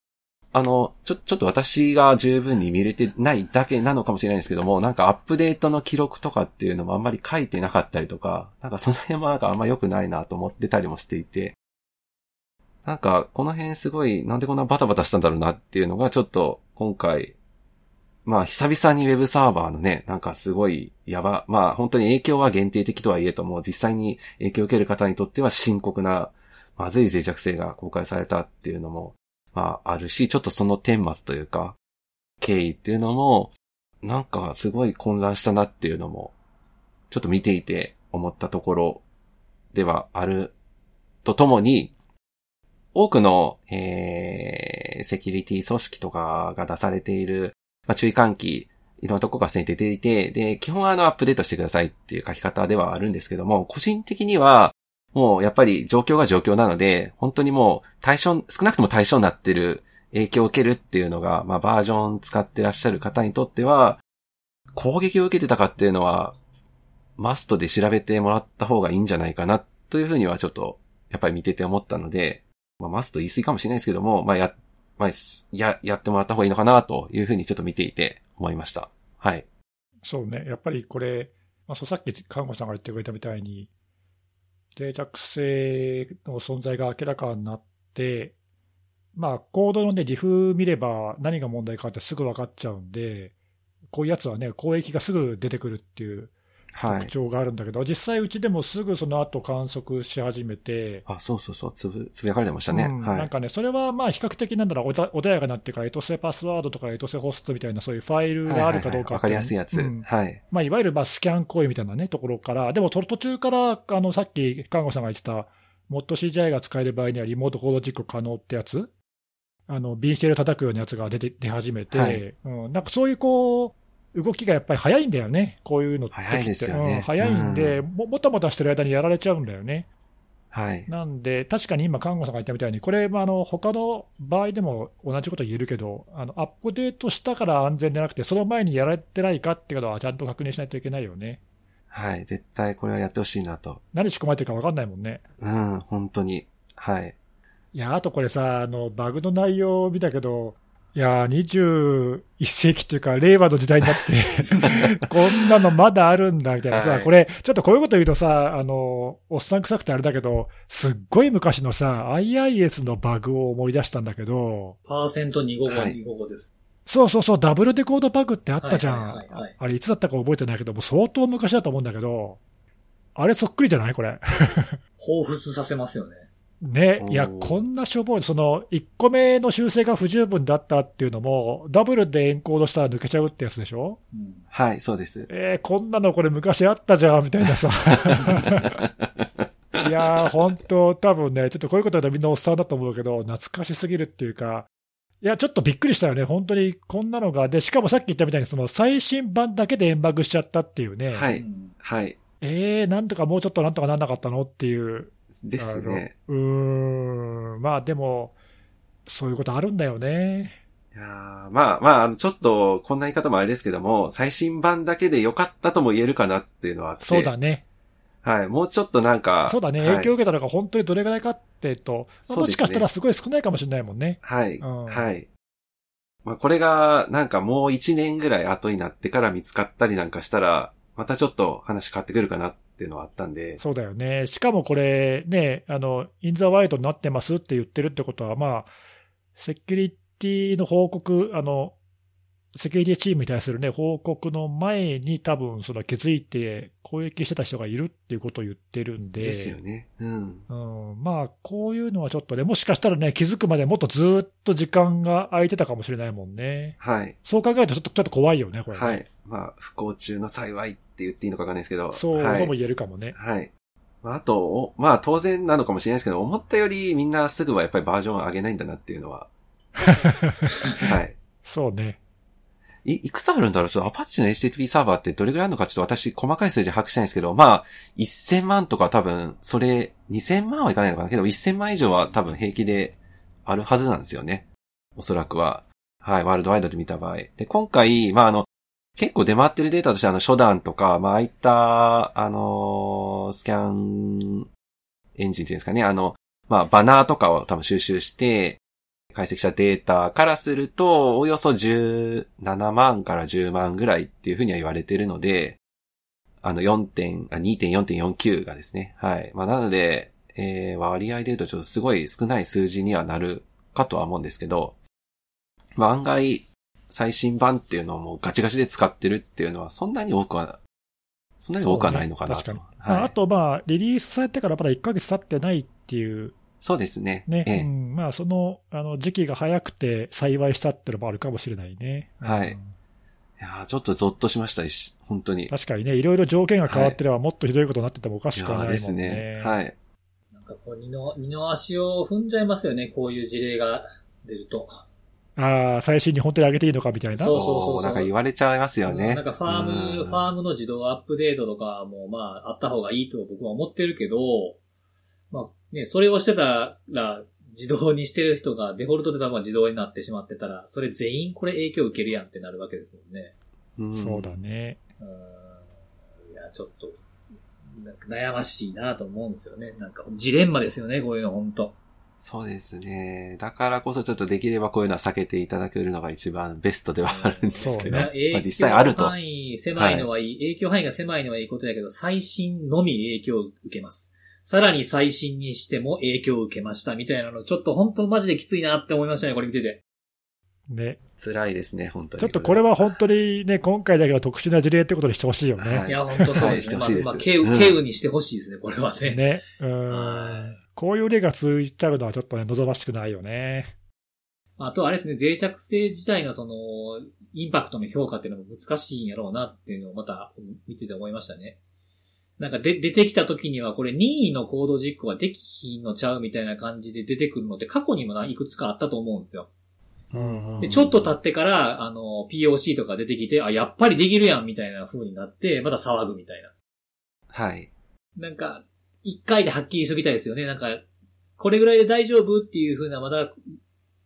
あの、ちょ、ちょっと私が十分に見れてないだけなのかもしれないんですけども、なんかアップデートの記録とかっていうのもあんまり書いてなかったりとか、なんかその辺もなんかあんま良くないなと思ってたりもしていて、なんかこの辺すごいなんでこんなバタバタしたんだろうなっていうのがちょっと今回、まあ久々にウェブサーバーのね、なんかすごいやば、まあ本当に影響は限定的とはいえとも、実際に影響を受ける方にとっては深刻な、まずい脆弱性が公開されたっていうのも、まああるし、ちょっとその顛末というか、経緯っていうのも、なんかすごい混乱したなっていうのも、ちょっと見ていて思ったところではあるとともに、多くの、えー、セキュリティ組織とかが出されている、まあ、注意喚起、いろんなとこがすでに出ていて、で、基本はあのアップデートしてくださいっていう書き方ではあるんですけども、個人的には、もうやっぱり状況が状況なので、本当にもう対象、少なくとも対象になってる影響を受けるっていうのが、まあバージョン使ってらっしゃる方にとっては、攻撃を受けてたかっていうのは、マストで調べてもらった方がいいんじゃないかな、というふうにはちょっと、やっぱり見てて思ったので、まあマスト言い過ぎかもしれないですけども、まあや、まあ、や、やってもらった方がいいのかな、というふうにちょっと見ていて思いました。はい。そうね、やっぱりこれ、まあ、そうさっき看護師さんが言ってくれたみたいに、脆弱性の存在が明らかになって、まあ、コードのね、リフ見れば何が問題かってすぐ分かっちゃうんで、こういうやつはね、攻撃がすぐ出てくるっていう。特徴があるんだけど、実際うちでもすぐその後観測し始めて、あ、そうそうそう、つぶ、つぶやかれてましたね。うんはい。なんかね、それはまあ比較的なんだろう、おだ穏やかになってか、エトセパスワードとかエトセホストみたいなそういうファイルがあるかどうかっていかりやすいやつ。うんはい。まあ、いわゆるまあスキャン行為みたいな、ね、ところから、でもと途中からあのさっき看護師さんが言ってた、モッド CGI が使える場合にはリモートコード実行可能ってやつ、あのビンシテル叩くようなやつが出て出始めて、はいうん、なんかそういうこう動きがやっぱり早いんだよね、こういうのって。早いですよねうん早いんで、うももたもたしてる間にやられちゃうんだよね。はい。なんで、確かに今、看護さんが言ったみたいに、これ、まあ、あの他の場合でも同じこと言えるけど、あのアップデートしたから安全じゃなくて、その前にやられてないかってことはちゃんと確認しないといけないよね。はい。絶対これはやってほしいなと。何仕込まれてるか分かんないもんね。うん、本当に。はい。いや、あとこれさ、あの、バグの内容を見たけど、いや、21世紀っていうか、令和の時代になって、(laughs) こんなのまだあるんだ、みたいなさ、はいこれ、ちょっとこういうこと言うとさ、あの、おっさん臭くてあれだけど、すっごい昔のさ、IIS のバグを思い出したんだけど、パーセント255、はい255です。そうそうそう、ダブルデコードバグってあったじゃん。はいはいはいはいあれ、いつだったか覚えてないけど、もう相当昔だと思うんだけど、あれそっくりじゃない？これ。彷彿させますよね。ね。いや、こんなしょぼい、その、1個目の修正が不十分だったっていうのも、ダブルでエンコードしたら抜けちゃうってやつでしょ？うん。はい、そうです。えー、こんなのこれ昔あったじゃん、みたいなさ。(laughs) いやー、本当多分ね、ちょっとこういうことだとみんなおっさんだと思うけど、懐かしすぎるっていうか、いや、ちょっとびっくりしたよね、本当にこんなのが、で、しかもさっき言ったみたいに、その最新版だけでエンバグしちゃったっていうね、はいうんはい。えー、なんとかもうちょっとなんとかなんなかったの？っていう、ですね。うーん、まあでも、そういうことあるんだよね。いやーまあまあちょっと、こんな言い方もあれですけども、最新版だけで良かったとも言えるかなっていうのはあって。そうだね。はい。もうちょっとなんか。そうだね。はい影響を受けたのが本当にどれぐらいかっていうと、まあもしかしたらすごい少ないかもしれないもんね。はい。うんはい。まあ、これが、なんかもう一年ぐらい後になってから見つかったりなんかしたら、またちょっと話変わってくるかなっていうのはあったんで。そうだよね。しかもこれね、あの、インザワイドになってますって言ってるってことは、まあ、セキュリティの報告、あの、セキュリティチームに対するね、報告の前に多分その気づいて攻撃してた人がいるっていうことを言ってるんで。ですよね。うん。うん、まあ、こういうのはちょっとね、もしかしたらね、気づくまでもっとずーっと時間が空いてたかもしれないもんね。はい。そう考えるとちょっと、ちょっと怖いよね、これね。はい。まあ、不幸中の幸いって言っていいのかわかんないですけど。そうはいとも言えるかもね。はい。まあ、あと、おまあ当然なのかもしれないですけど、思ったよりみんなすぐはやっぱりバージョン上げないんだなっていうのは。(laughs) はい。そうね。い、いくつあるんだろう？ちょっとアパッチの HTTP サーバーってどれぐらいあるのかちょっと私細かい数字把握したいんですけど、まあ、1000万とか多分、それ、2000万はいかないのかな？けど、1000万以上は多分平気であるはずなんですよね。おそらくは。はい、ワールドワイドで見た場合。で、今回、まああの、結構出回ってるデータとしてあの、初段とか、まあああいった、あのースキャンエンジンっていうんですかね、あの、まあバナーとかを多分収集して、解析したデータからすると、およそ17万から10万ぐらいっていうふうには言われているので、あの4点、2.4.49がですね。はい。まあなので、えー、割合で言うとちょっとすごい少ない数字にはなるかとは思うんですけど、まあ案外、最新版っていうのをもうガチガチで使ってるっていうのはそんなに多くは、そんなに多くはないのかなと。ね確かに。はいああと、まあ、リリースされてからまだ1ヶ月経ってないっていうそうですね。ね、ええうん、まあ、その、あの、時期が早くて幸いしたっていうのもあるかもしれないね。はいうんいやーちょっとゾッとしましたし、本当に。確かにね、いろいろ条件が変わってればもっとひどいことになっててもおかしくはないもんね。ですね。はい。なんかこう、二の、二の足を踏んじゃいますよね、こういう事例が出ると。ああ、最新に本当に上げていいのかみたいな。そうそうそうそうなんか言われちゃいますよね。なんかファーム、うんファームの自動アップデートとかも、まあ、あった方がいいと僕は思ってるけど、まあ、ね、それをしてたら、自動にしてる人がデフォルトで多分自動になってしまってたら、それ全員これ影響受けるやんってなるわけですもんね。うんそうだね。うーん。いや、ちょっと、なんか悩ましいなと思うんですよね。なんか、ジレンマですよね、こういうの、本当そうですね。だからこそちょっとできればこういうのは避けていただけるのが一番ベストではあるんですけど。そうま影あ実際あると。響範囲狭いのはいい、影響範囲が狭いのはいいことやけど、最新のみ影響を受けます。さらに最新にしても影響を受けましたみたいなの、ちょっと本当マジできついなって思いましたね、これ見てて。ね。辛いですね、本当に。ちょっとこれは本当にね、今回だけは特殊な事例ってことにしてほしいよね。はいいや、本当そうですね。はいしてほしいですまあ、まあ、ケウ、うんケウにしてほしいですね、これはね。ね。うんはい。こういう例が続いちゃうのはちょっとね、望ましくないよね。あとあれですね、脆弱性自体のその、インパクトの評価っていうのも難しいんやろうなっていうのをまた見てて思いましたね。なんかで出てきた時にはこれ任意のコード実行ができひんのちゃうみたいな感じで出てくるのって過去にもないくつかあったと思うんですよ。うんで、ちょっと経ってから、あの、POC とか出てきて、あ、やっぱりできるやんみたいな風になって、また騒ぐみたいな。はい。なんか、一回ではっきりしときたいですよね。なんか、これぐらいで大丈夫っていう風なまだ、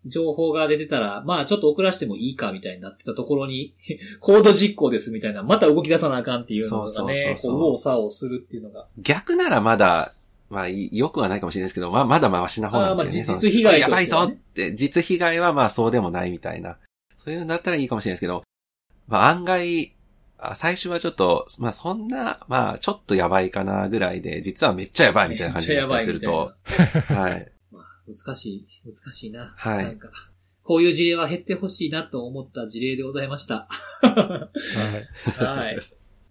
情報が出てたら、まあちょっと遅らしてもいいかみたいになってたところに、コード実行ですみたいな、また動き出さなあかんっていうのがね、こう、右往左往するっていうのが。逆ならまだ、まあ、い良くはないかもしれないですけど、まあ、まだマシな方なんですよね。まあ実被害ねやばいぞって、実被害はまあそうでもないみたいな。そういうのだったらいいかもしれないですけど、まあ案外、あ最初はちょっと、まあそんな、まあちょっとやばいかなぐらいで、実はめっちゃやばいみたいな感じだったりすると、はい。まあ、難しい、難しいな。はいなんか、こういう事例は減ってほしいなと思った事例でございました。はい。はい。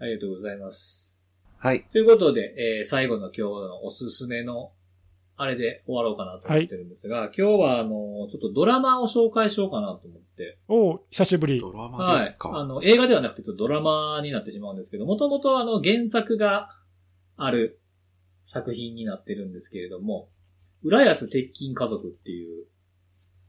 ありがとうございます。はい。ということで、えー最後の今日のおすすめの、あれで終わろうかなと思ってるんですが、今日はあの、ちょっとドラマを紹介しようかなと思って。おう久しぶり。ドラマはいです。か。あの、映画ではなくてちょっとドラマになってしまうんですけど、もともとあの、原作がある作品になってるんですけれども、浦安鉄筋家族っていう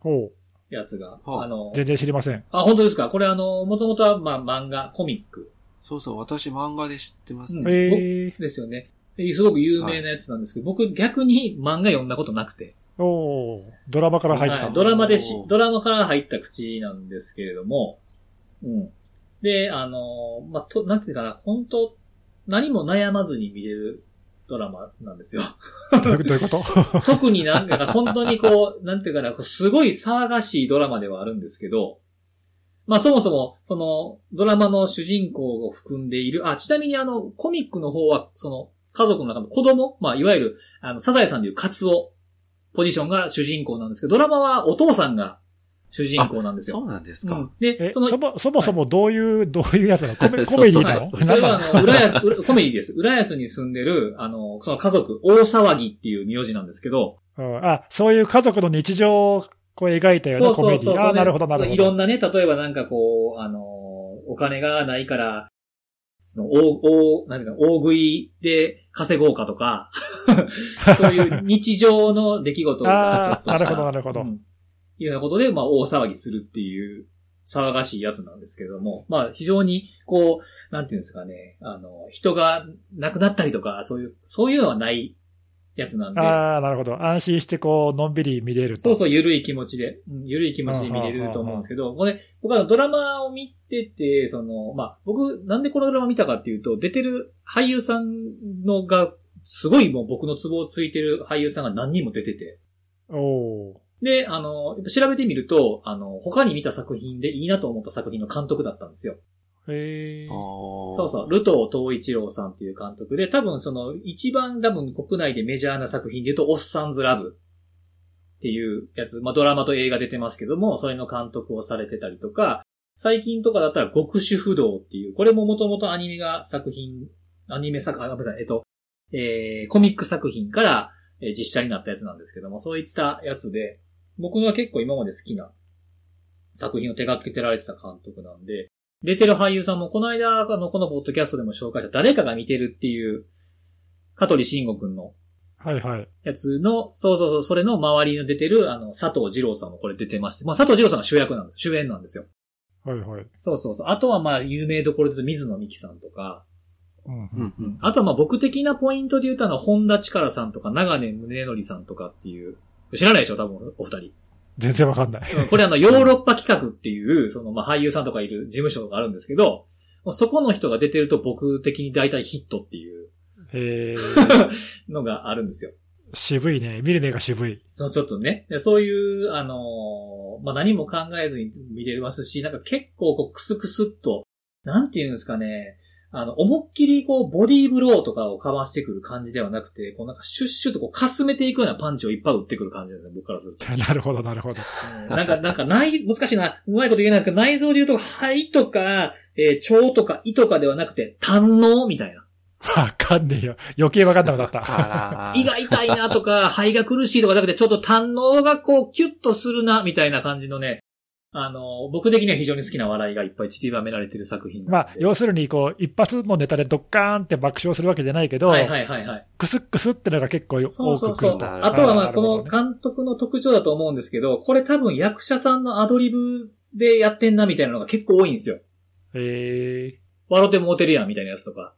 おうやつが、はああの、全然知りません。あ、本当ですか？これあの、もともとはまあ漫画、コミックそうそう、私漫画で知ってますうんね。ええですよね。ですごく有名なやつなんですけど、僕逆に漫画読んだことなくて。おうドラマから入った。はい、ドラマでしドラマから入った口なんですけれども、うん。で、あの、まあ、と、なんていうかな、本当何も悩まずに見れるドラマなんですよ。どういうこと？(laughs) 特になんか本当にこう、なんていうかな、すごい騒がしいドラマではあるんですけど、まあそもそも、その、ドラマの主人公を含んでいる、あ、ちなみにあの、コミックの方は、その、家族の中の子供、まあいわゆる、あの、サザエさんでいうカツオ、ポジションが主人公なんですけど、ドラマはお父さんが主人公なんですよ。そうなんですか。うん、で、え、その、そも、そもそもどういう、どういうやつなの？コメそう (laughs) コメディなの？そうそれはあの、浦安、うコメディです。浦安に住んでる、あの、その家族、大騒ぎっていう名字なんですけど、うんあ、そういう家族の日常をこう描いたようなコメディ。あ、なるほど、なるほど。いろんなね、例えばなんかこう、あの、お金がないから、その、大、大、なんか、大食いで稼ごうかとか、(laughs) そういう日常の出来事がちょっとした。なるほどなるほどうんいうようなことで、まあ、大騒ぎするっていう、騒がしいやつなんですけれども、まあ、非常に、こう、なんていうんですかね、あの、人が亡くなったりとか、そういう、そういうのはないやつなんで、ああ、なるほど。安心してこう、のんびり見れると。そうそう、ゆるい気持ちで、うん。ゆるい気持ちで見れると思うんですけど、これ、僕はドラマを見てて、その、まあ、僕、なんでこのドラマ見たかっていうと、出てる俳優さんのが、すごいもう僕のツボをついてる俳優さんが何人も出てて、おー。で、あの、調べてみると、あの、他に見た作品でいいなと思った作品の監督だったんですよ。へえ。そそうそう、ルトー東一郎さんっていう監督で、多分その、一番多分国内でメジャーな作品で言うと、オッサンズラブっていうやつ、まあドラマと映画出てますけども、それの監督をされてたりとか、最近とかだったら極主不動っていう、これももともとアニメが作品、アニメ作、あ、ごめんなさい、えっと、えー、コミック作品から、えー実写になったやつなんですけども、そういったやつで、僕が結構今まで好きな作品を手掛けてられてた監督なんで、出てる俳優さんも、この間、あの、このポッドキャストでも紹介した誰かが見てるっていう、香取慎吾くんのはいはい。やつの、そうそうそう、それの周りに出てる、あの、佐藤二郎さんもこれ出てまして、まあ、佐藤二郎さんが主役なんです。主演なんですよ。はいはい。そうそうそう。あとはまあ、有名どころで言うと水野美紀さんとか、うんう。うんうん。あとはまあ、僕的なポイントで言うとあの、本田力さんとか、長根宗則さんとかっていう、知らないでしょ多分、お二人。全然わかんない。うんこれあの、ヨーロッパ企画っていう、その、まあ、俳優さんとかいる事務所があるんですけど、そこの人が出てると僕的に大体ヒットっていうへえ。(laughs) のがあるんですよ。渋いね。見る目が渋い。そのちょっとね、でそういう、あのーまあ、何も考えずに見れますし、なんか結構こうクスクスっと、なんていうんですかね、あの、思いっきりこう、ボディーブローとかをかわしてくる感じではなくて、こうなんかシュッシュッとこう、かすめていくようなパンチをいっぱい打ってくる感じですね、僕からすると。(laughs) なるほど、なるほど。うんなんか、なんか、内、難しいな。うまいこと言えないですけど、内臓で言うと、肺とか、えー腸とか胃とかではなくて、胆のみたいな。わかんねえよ。余計わかんなくなった。胃が痛いなとか、肺が苦しいとかじゃなくて、ちょっと胆のがこう、キュッとするな、みたいな感じのね、あの、僕的には非常に好きな笑いがいっぱい散りばめられてる作品。まあ、要するに、こう、一発のネタでドッカーンって爆笑するわけじゃないけど、はいはいはいはい。クスックスってのが結構そう多そうそう。く来ると。あとはまあ、この監督の特徴だと思うんですけど、これ多分役者さんのアドリブでやってんな、みたいなのが結構多いんですよ。へえ笑ってもうてるやん、みたいなやつとか。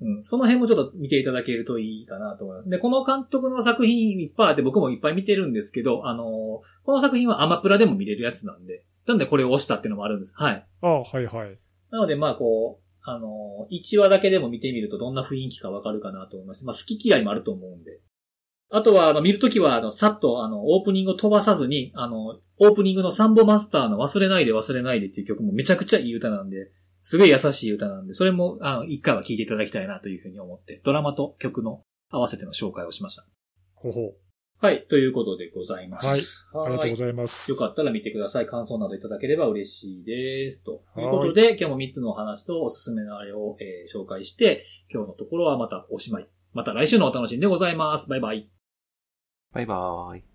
うん。その辺もちょっと見ていただけるといいかなと思います。で、この監督の作品いっぱいあって僕もいっぱい見てるんですけど、あのーこの作品はアマプラでも見れるやつなんで、なんでこれを押したっていうのもあるんです。はい。あはいはい。なので、まあ、こう、あのー、1話だけでも見てみるとどんな雰囲気かわかるかなと思います。まあ、好き嫌いもあると思うんで。あとは、あの、見るときは、あの、さっと、あの、オープニングを飛ばさずに、あの、オープニングのサンボマスターの忘れないで忘れないでっていう曲もめちゃくちゃいい歌なんで、すごい優しい歌なんで、それも、あの、一回は聴いていただきたいなというふうに思って、ドラマと曲の合わせての紹介をしました。ほほはい。ということでございます。はい。ありがとうごいざいます。よかったら見てください。感想などいただければ嬉しいです。とはいいうことで、今日も3つのお話とおすすめのあれを、えー紹介して、今日のところはまたおしまい。また来週のお楽しみでございます。バイバイ。バイバーイ。